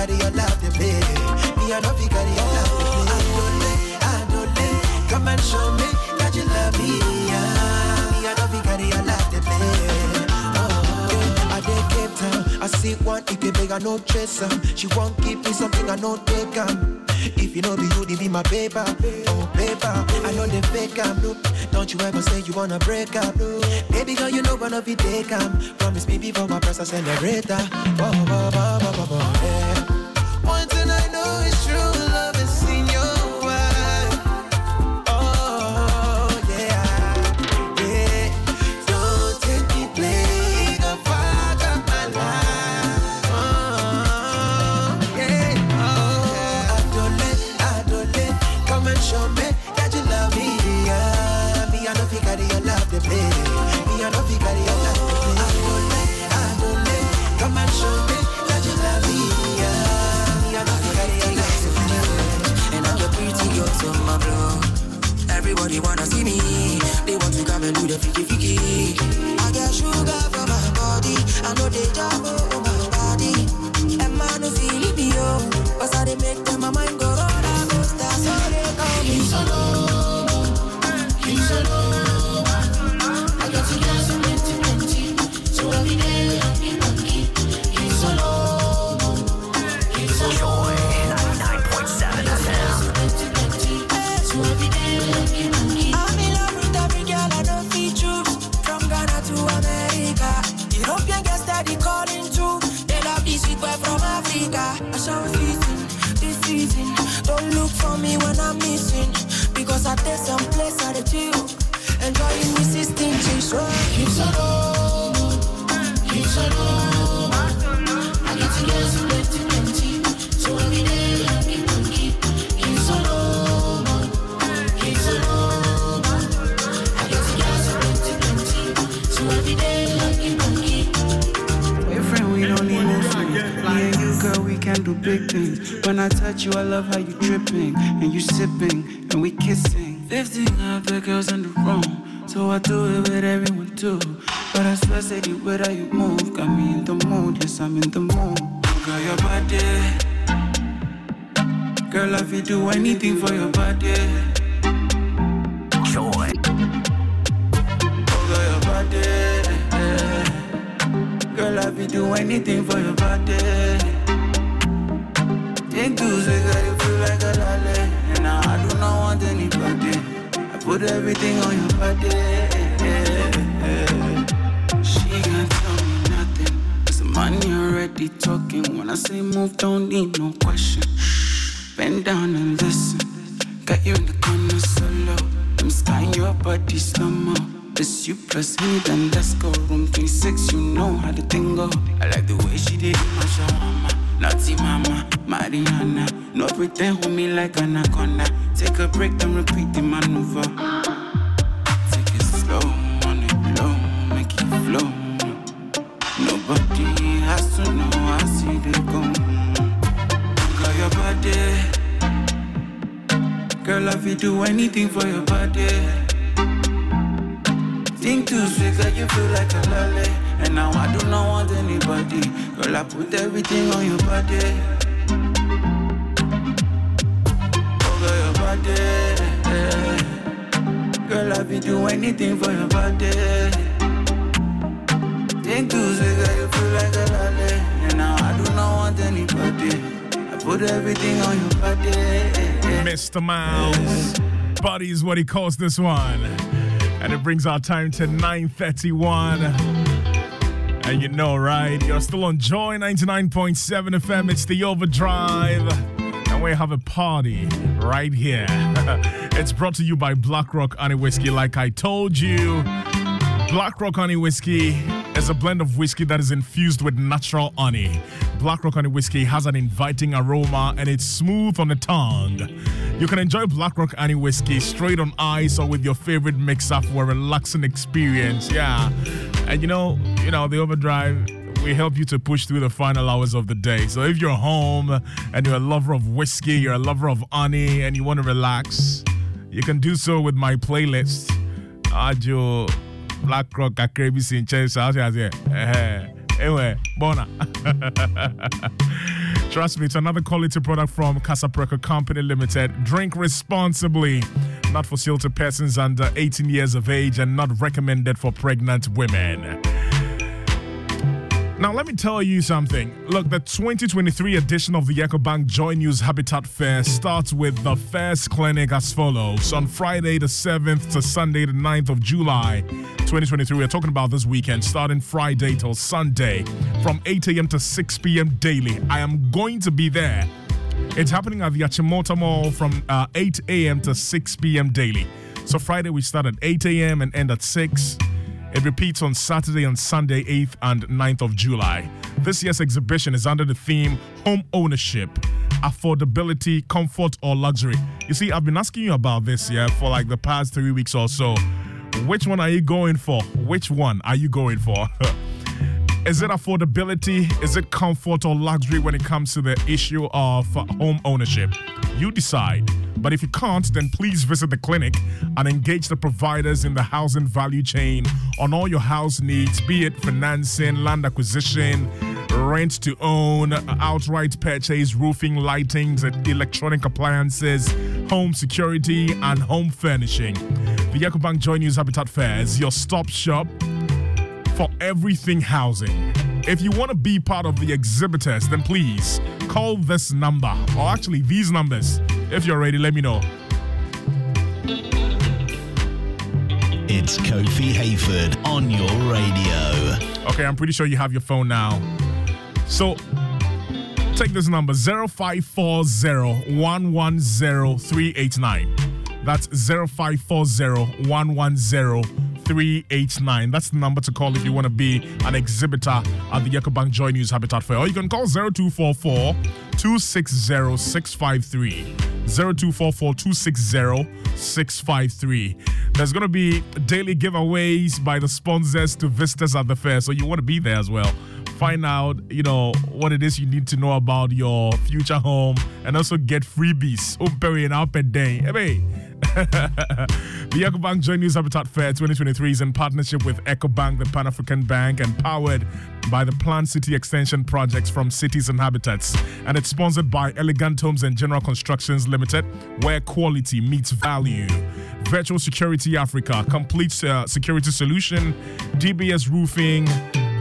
carry your love to pay. Me, I don't you carry your love to pay. Adole, Adole, come and show me that you love me. Yeah. Me, I don't you carry your love to pay. Oh, I did Cape Town. I see one if you beg, I no chase her. She won't give me something I no take her. If you know the you, they be my paper, oh paper. I know they fake I'm. Don't you ever say you wanna break up, no. Baby girl, you know one of you take I'm. Promise me before my press, I celebrate her. Whoa. Calls this one. And it brings our time to 9.31. And you know, right? You're still on Joy 99.7 FM. It's the Overdrive. And we have a party right here. it's brought to you by Blackrock Honey Whiskey. Like I told you, Blackrock Honey Whiskey is a blend of whiskey that is infused with natural honey. Blackrock Honey Whiskey has an inviting aroma and it's smooth on the tongue. You can enjoy Blackrock Honey Whiskey straight on ice or with your favorite mixer for a relaxing experience. Yeah. And you know, you know, the overdrive we help you to push through the final hours of the day. So if you're home and you're a lover of whiskey, you're a lover of honey, and you want to relax, you can do so with my playlist. Ajo Black Rock Akrebi Sin Chelsea. Anyway, Bona. Trust me, it's another quality product from Kasapreko Company Limited. Drink responsibly. Not for sale to persons under 18 years of age and not recommended for pregnant women. Now, let me tell you something. Look, the 2023 edition of the EcoBank Joy News Habitat Fair starts with the first clinic as follows. On Friday, the 7th to Sunday, the 9th of July, 2023, we're talking about this weekend, starting Friday till Sunday from 8 a.m. to 6 p.m. daily. I am going to be there. It's happening at the Achimota Mall from uh, 8 a.m. to 6 p.m. daily. So Friday, we start at 8 a.m. and end at 6. It repeats on Saturday and Sunday, 8th and 9th of July. This year's exhibition is under the theme Home Ownership, Affordability, Comfort, or Luxury. You see, I've been asking you about this, yeah, for like the past three weeks or so. Which one are you going for? Which one are you going for? Is it affordability? Is it comfort or luxury when it comes to the issue of home ownership? You decide. But if you can't, then please visit the clinic and engage the providers in the housing value chain on all your house needs, be it financing, land acquisition, rent to own, outright purchase, roofing, lightings, electronic appliances, home security, and home furnishing. The EcoBank Joy News Habitat Fair is your stop shop for everything housing. If you want to be part of the exhibitors, then please call this number, or actually these numbers. If you're ready, let me know. It's Kofi Hayford on your radio. Okay, I'm pretty sure you have your phone now. So take this number 0540 110 That's 0540 110 389. That's the number to call if you want to be an exhibitor at the EcoBank Joy News Habitat Fair. Or you can call 0244 260 653. 0244 260 653. There's going to be daily giveaways by the sponsors to visitors at the fair, so you want to be there as well. Find out, you know, what it is you need to know about your future home and also get freebies. Umperi and day. Hey, the EcoBank Joy News Habitat Fair 2023 is in partnership with EcoBank, the Pan African Bank, and powered by the Planned City Extension projects from Cities and Habitats. And it's sponsored by Elegant Homes and General Constructions Limited, where quality meets value. Virtual Security Africa, complete uh, security solution, DBS Roofing,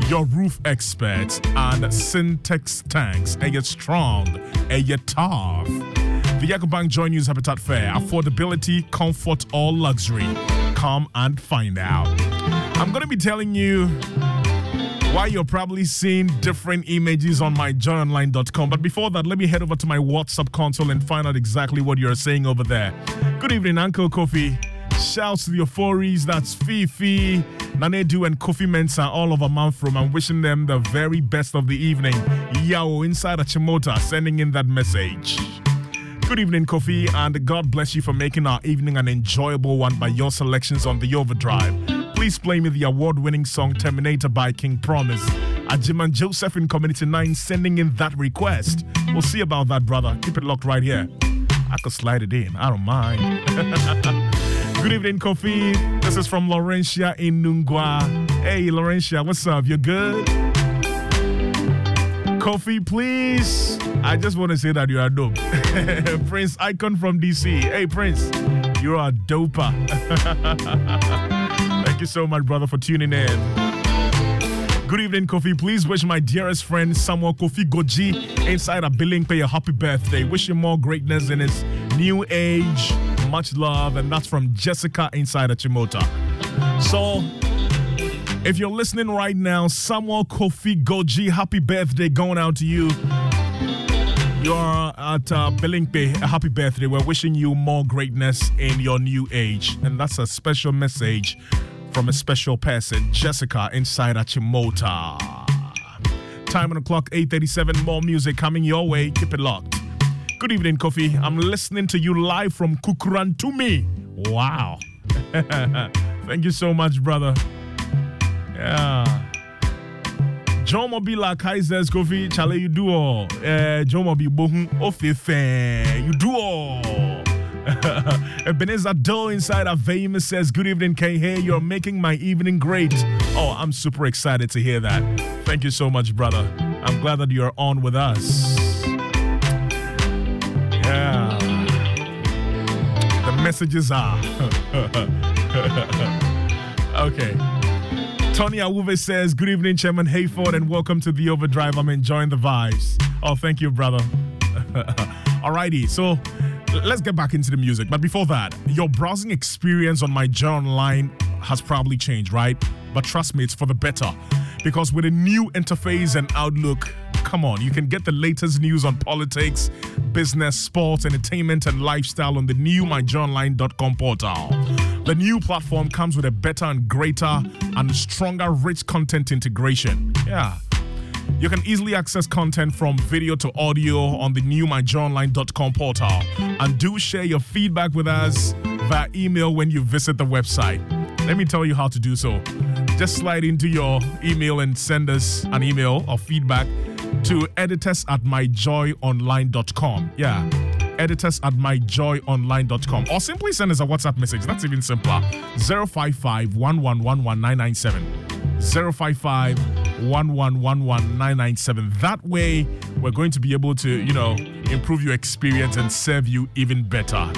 your roof experts, and Syntex tanks. And you're strong, and you're tough. The EcoBank Joy News Habitat Fair. Affordability, comfort, or luxury. Come and find out. I'm going to be telling you why you're probably seeing different images on my joyonline.com. But before that, let me head over to my WhatsApp console and find out exactly what you're saying over there. Good evening, Uncle Kofi. Shouts to the Euphories, that's Fifi, Nanedu, and Kofi Mensa, all over Manfrom. I'm wishing them the very best of the evening. Yao inside Achimota sending in that message. Good evening, Kofi, and God bless you for making our evening an enjoyable one by your selections on the Overdrive. Please play me the award winning song Terminator by King Promise. Ajiman Joseph in Community 9 sending in that request. We'll see about that, brother. Keep it locked right here. I could slide it in. I don't mind. Good evening, Kofi. This is from Laurentia in Nungua. Hey, Laurentia, what's up? You good? Kofi, please. I just want to say that you are dope. Prince Icon from DC. Hey, Prince, you're a doper. Thank you so much, brother, for tuning in. Good evening, Kofi. Please wish my dearest friend Samuel Kofi Goji inside a billing pay a happy birthday. Wish him more greatness in his new age. Much love, and that's from Jessica inside Achimota. So, if you're listening right now, Samuel Kofi Goji, happy birthday going out to you. You're at uh. A happy birthday. We're wishing you more greatness in your new age. And that's a special message from a special person, Jessica, inside Achimota. Time on the clock, 8.37. More music coming your way. Keep it locked. Good evening, Kofi. I'm listening to you live from Kukurantumi. Wow. Thank you so much, brother. Yeah. John Mobila Kaisers Kofi Chale you do all. Uh, John Mobi Bohun Ofife you do all. Ebenezer Doe inside our famous says, Good evening, K. Hey, you're making my evening great. Oh, I'm super excited to hear that. Thank you so much, brother. I'm glad that you're on with us. Yeah. The messages are. okay. Tony Awuve says, Good evening, Chairman Hayford, and welcome to the Overdrive. I'm enjoying the vibes. Oh, thank you, brother. Alrighty, so let's get back into the music. But before that, your browsing experience on my Online has probably changed, right? But trust me, it's for the better. Because with a new interface and outlook, come on, you can get the latest news on politics, business, sports, entertainment, and lifestyle on the new myjoyonline.com portal. The new platform comes with a better and greater and stronger rich content integration. Yeah. You can easily access content from video to audio on the new myjoyonline.com portal. And do share your feedback with us via email when you visit the website. Let me tell you how to do so. Just slide into your email and send us an email or feedback to editors at myjoyonline.com. Yeah, editors at myjoyonline.com. Or simply send us a WhatsApp message. That's even simpler. 055 055 That way, we're going to be able to, you know, improve your experience and serve you even better.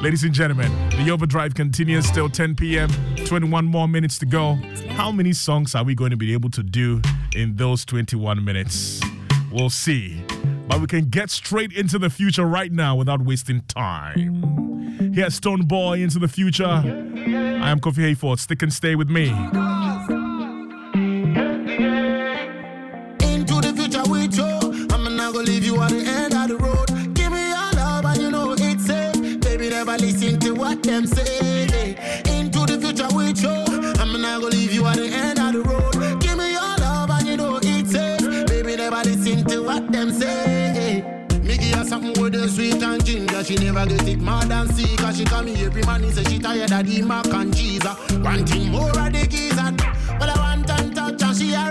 Ladies and gentlemen, the overdrive continues till 10 p.m. 21 more minutes to go. How many songs are we going to be able to do in those 21 minutes? We'll see. But we can get straight into the future right now without wasting time. Here's Stonebwoy into the future. I am Kofi Hayford. Stick and stay with me. Into the her the sweet and ginger. She never get it mad and see. Cause she call me every man. He say she tired of the mac and cheese. uh. One thing more of the geezer. Well, I want and touch and she already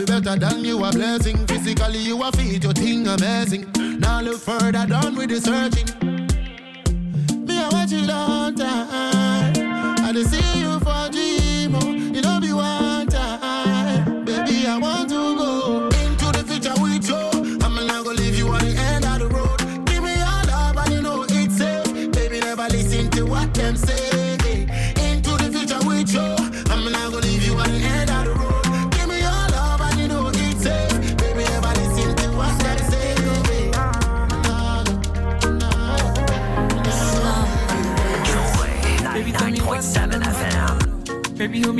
You better than you a blessing. Physically, you a fit, your thing amazing. Now look further down with the searching. Me, I watch you long time. I see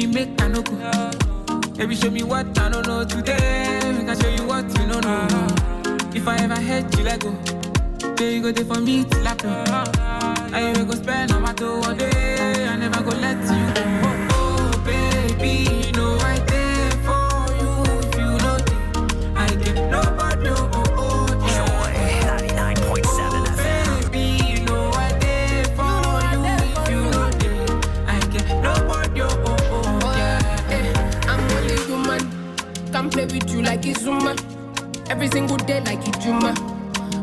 me, make I no. Baby, show me what I don't know today. Make I show you what you don't know. If I ever hurt you, let go. Then you go there for me till I pay. I will go spend my two one day. I never go let you go. With you like it's Zuma. Every single day like it's Juma.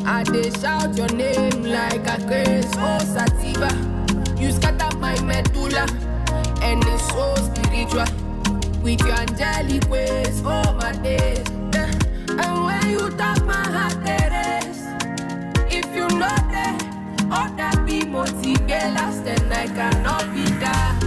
I dey shout your name like a grace, oh sativa. You scatter my medulla, and it's so spiritual. With your angelic ways, oh my days. Eh, And when you talk my heart, it is. If you know that, all that be motivate last, then I cannot be that.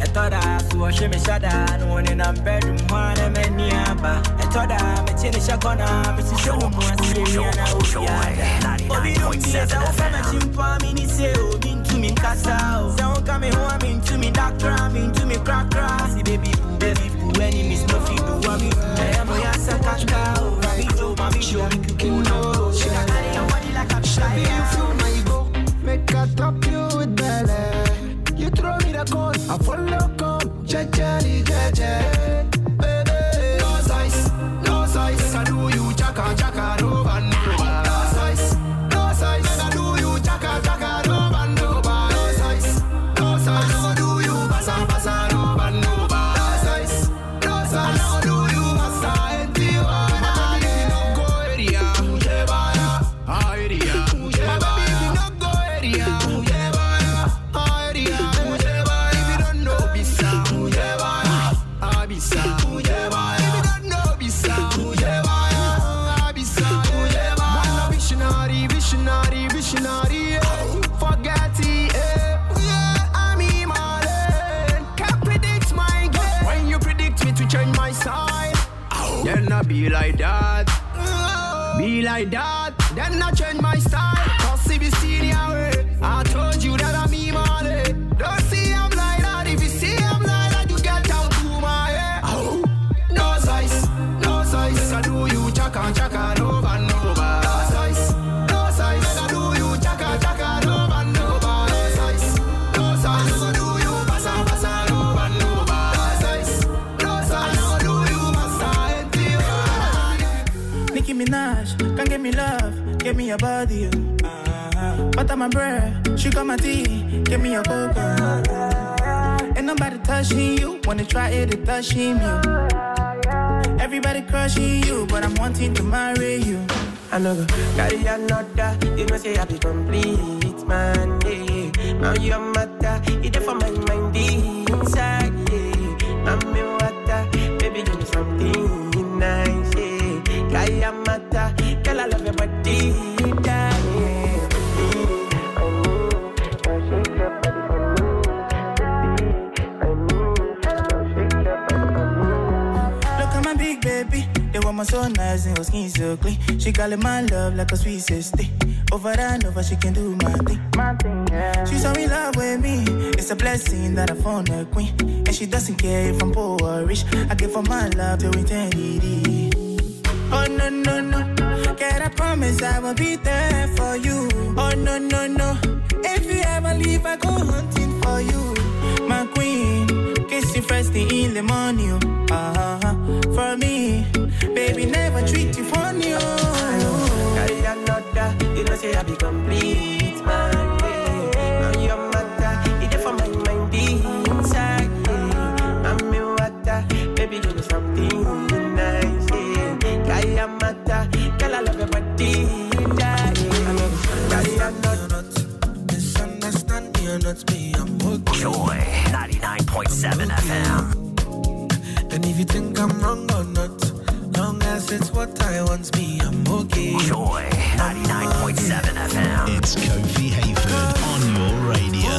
I so ɔhwɛ me hyɛda no wɔne nam bɛdum hɔ a na m'ani aba ɛtɔda mekye ne hyɛ kɔna mesesɛ wo mu aseɛ wia na wobiada obi nomtie sɛ wofa m'akyi mpo a meni se obi ntumi nkasa o sɛ woka me ho a mentumi dakra mentumi krakra si baby boo baby boo enemies no fit do what we do ɛyɛ mo yɛ asɛ kaka o rabi do mami. Show me kuku no she can carry your body like a Shabby, you fly feel my ego. Make I top you with belly. You throw me the code, I follow come. Che like that, give me your body. Uh-huh. Butter my bread, sugar my tea, give me your cocoa. Ain't nobody touching you, wanna try it, it touching you. Everybody crushing you, but I'm wanting to marry you. I know go carry another. You know say I be complete man. Yeah. Now you matter. It for my mind so nice and her skin so clean. She calling my love like a sweet sister. Over and over, she can do my thing. My thing, yeah. She saw me love with me. It's a blessing that I found a queen. And she doesn't care if I'm poor or rich. I give her my love till eternity. Oh no no no, can I promise I will be there for you? Oh no no no, if you ever leave, I go hunting for you, my queen. Kiss you first thing in the morning, oh. uh-huh. for me, baby never treat you funny. Oh. Carry another. You know say I be complete man. Yeah. Now you matter. It for my mind inside. Yeah. Mami water, baby give me something nice. Yeah. Kaya mata, girl I love your body. Yeah. Carry another. Misunderstand me or not me, I'm okay. Joy 99.7 FM. And if you think I'm wrong or not, long as it's what I want me, I'm okay. Joy 99.7 FM. It's Kofi Hayford on your radio.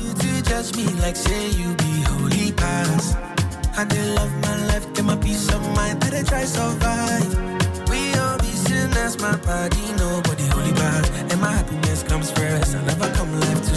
You to judge me like say you be holy past. I did love my life, get my peace of mind, that I try survive. We all be sinners, my body, nobody holy bad. And my happiness comes first, I never come left to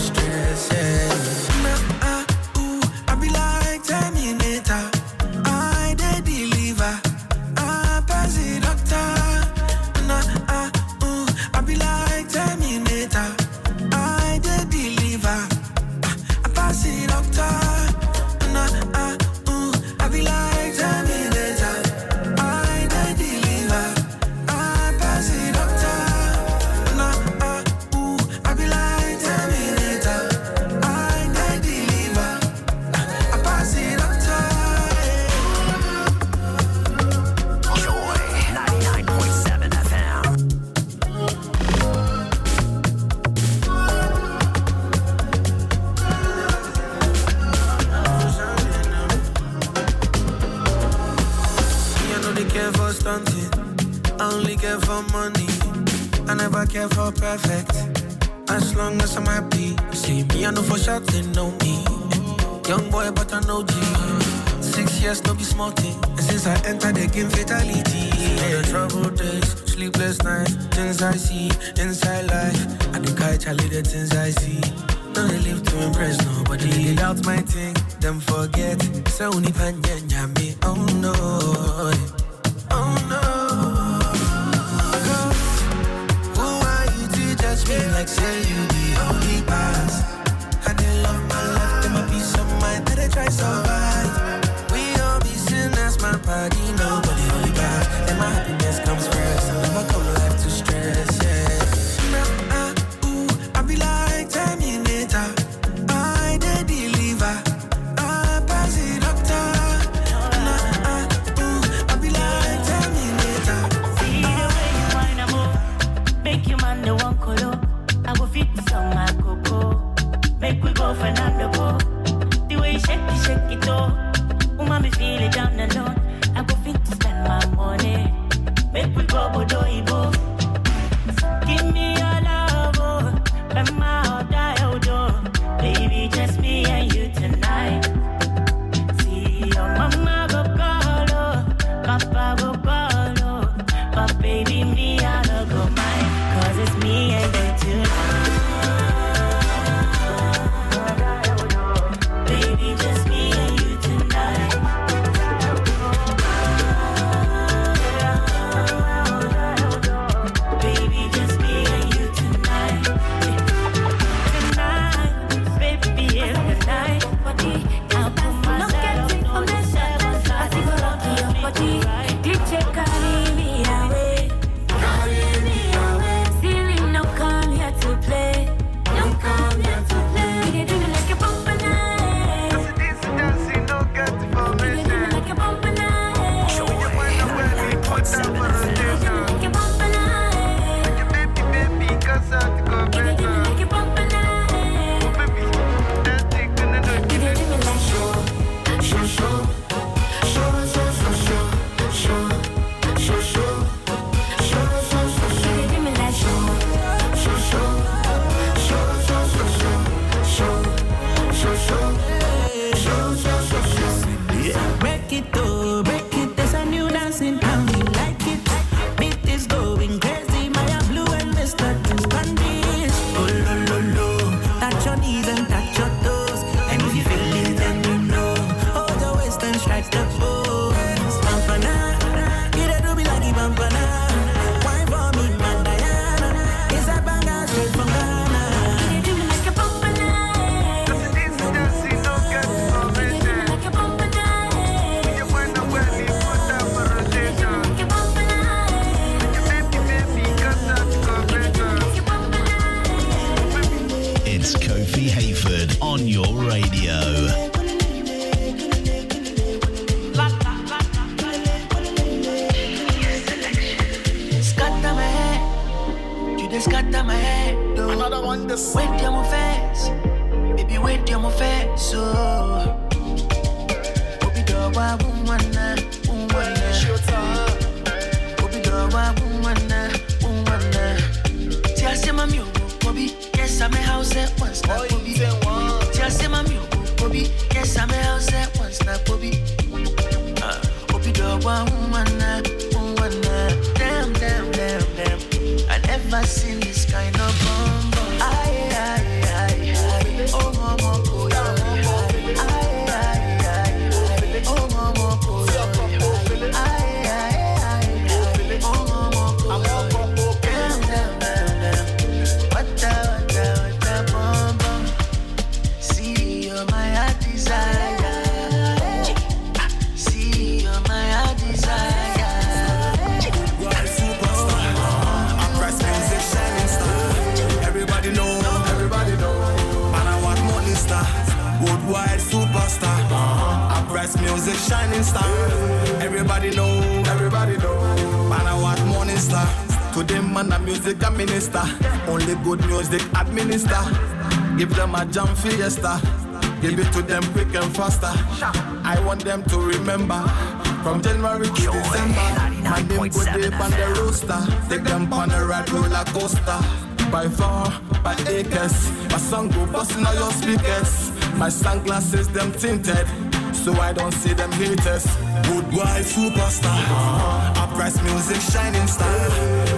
busting all your speakers. My sunglasses them tinted, so I don't see them haters. Good superstar. Uh-huh. Uprise uh-huh. music, shining star.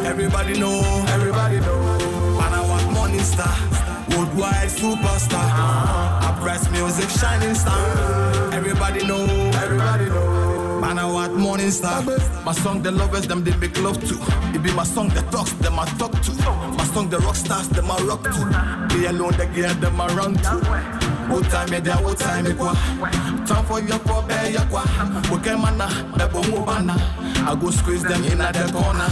Everybody know, everybody know. Man, I want morning star. Worldwide superstar. Uprise music, shining star. Everybody know, everybody know. Man, I want morning star. My song, the lovers, them they make love to. It be my song, the talks, them I talk to. Song, the rock stars, them I rock to. They alone, the girl, them I run to. What time is there? What time is kwa? Time for your poor bear, ya kwa. Okay, mana, the bongo bana. I go squeeze them in at the corner.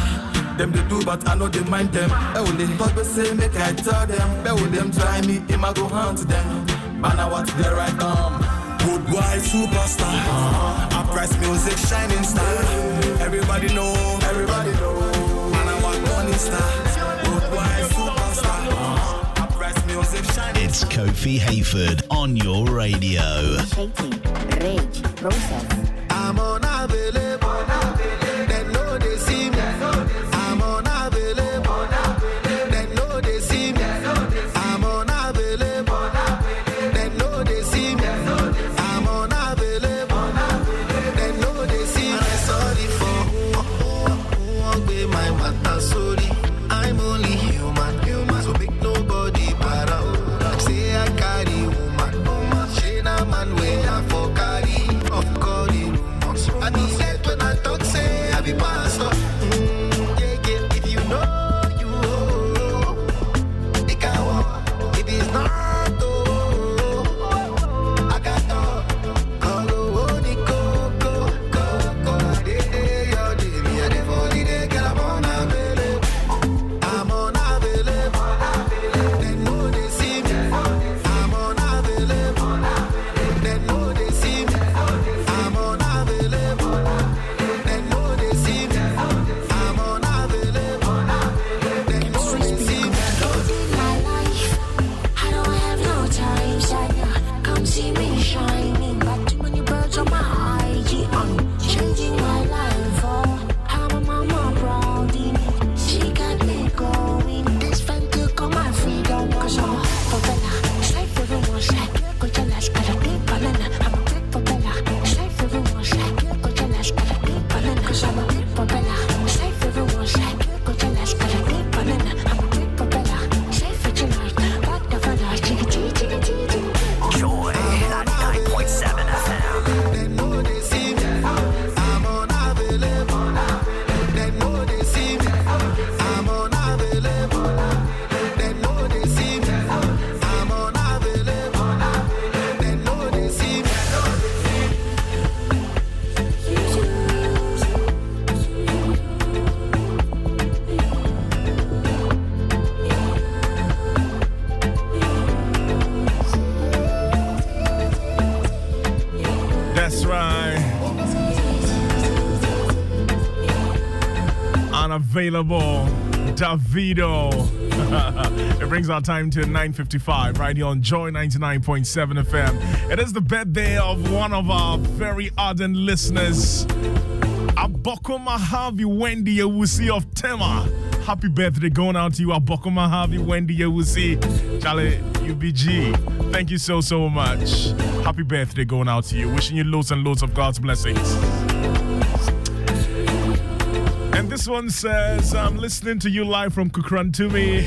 Them they do, but I know they mind them. Only but they say make I tell them. Better them try me, him I go hunt them. Man, I want the right arm. Good boy, superstar. Uprise music, shining star. Everybody know, everybody know. Man, I want money star. Kofi Hayford on your radio. Rage, process. I'm unavailable. Unavailable. Davido. it brings our time to 9.55 right here on Joy 99.7 FM. It is the birthday of one of our very ardent listeners, Aboko Mahavi Wendy Ewusi of Tema. Happy birthday going out to you, Aboko Mahavi Wendy Ewusi. Charlie, UBG. Thank you so, so much. Happy birthday going out to you. Wishing you loads and loads of God's blessings. This one says, I'm listening to you live from Kukrantumi.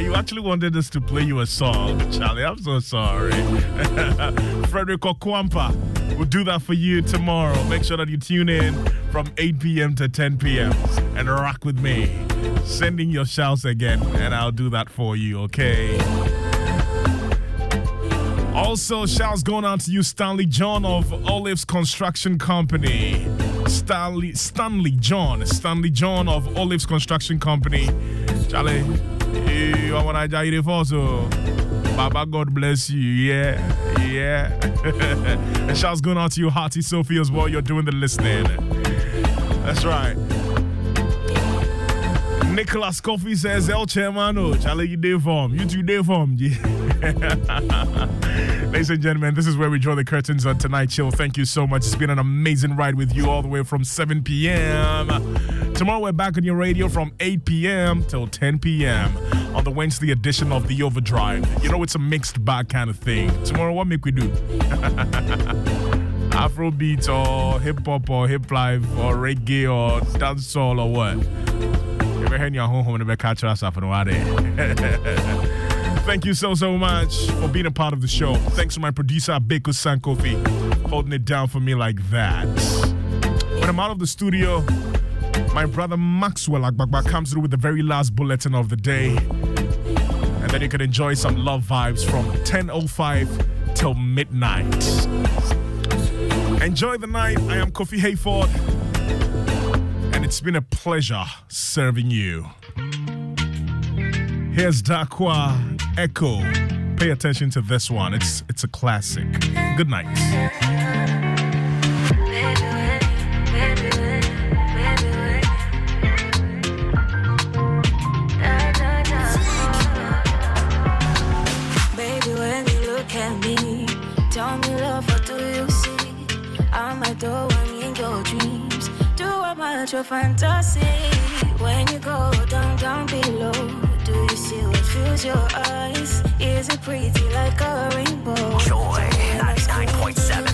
you actually wanted us to play you a song, Charlie. I'm so sorry. Frederick Okwampa will do that for you tomorrow. Make sure that you tune in from 8 p.m. to 10 p.m. and rock with me. Sending your shouts again, and I'll do that for you, okay? Also, shouts going out to you, Stanley John of Olives Construction Company. Stanley Stanley John, Stanley John of Olives Construction Company. Charlie, you I tell you for so. Baba, God bless you. Yeah, yeah. and shouts going out to you, Hearty Sophie, as well. You're doing the listening. That's right. Nicholas Coffee says, El Chairman, oh, Charlie, you day form. You two day form. Ladies and gentlemen, this is where we draw the curtains on tonight's show. Thank you so much. It's been an amazing ride with you all the way from 7 p.m. Tomorrow we're back on your radio from 8 p.m. till 10 p.m. on the Wednesday edition of The Overdrive. You know, it's a mixed bag kind of thing. Tomorrow, what make we do? Afrobeat or hip hop or hip life or reggae or dancehall or what? Ever heard your home and catch us and Thank you so so much for being a part of the show. Thanks to my producer Beko Sankofi holding it down for me like that. When I'm out of the studio, my brother Maxwell Agbagba comes through with the very last bulletin of the day. And then you can enjoy some love vibes from 10.05 till midnight. Enjoy the night. I am Kofi Hayford. And it's been a pleasure serving you. Here's Dakwa Echo. Pay attention to this one. It's it's a classic. Good night. Baby, when you look at me, tell me love, what do you see? I'm at the one in your dreams. Do your fantasy? When you go down, down see your eyes? Is it pretty like a rainbow? Joy 99.7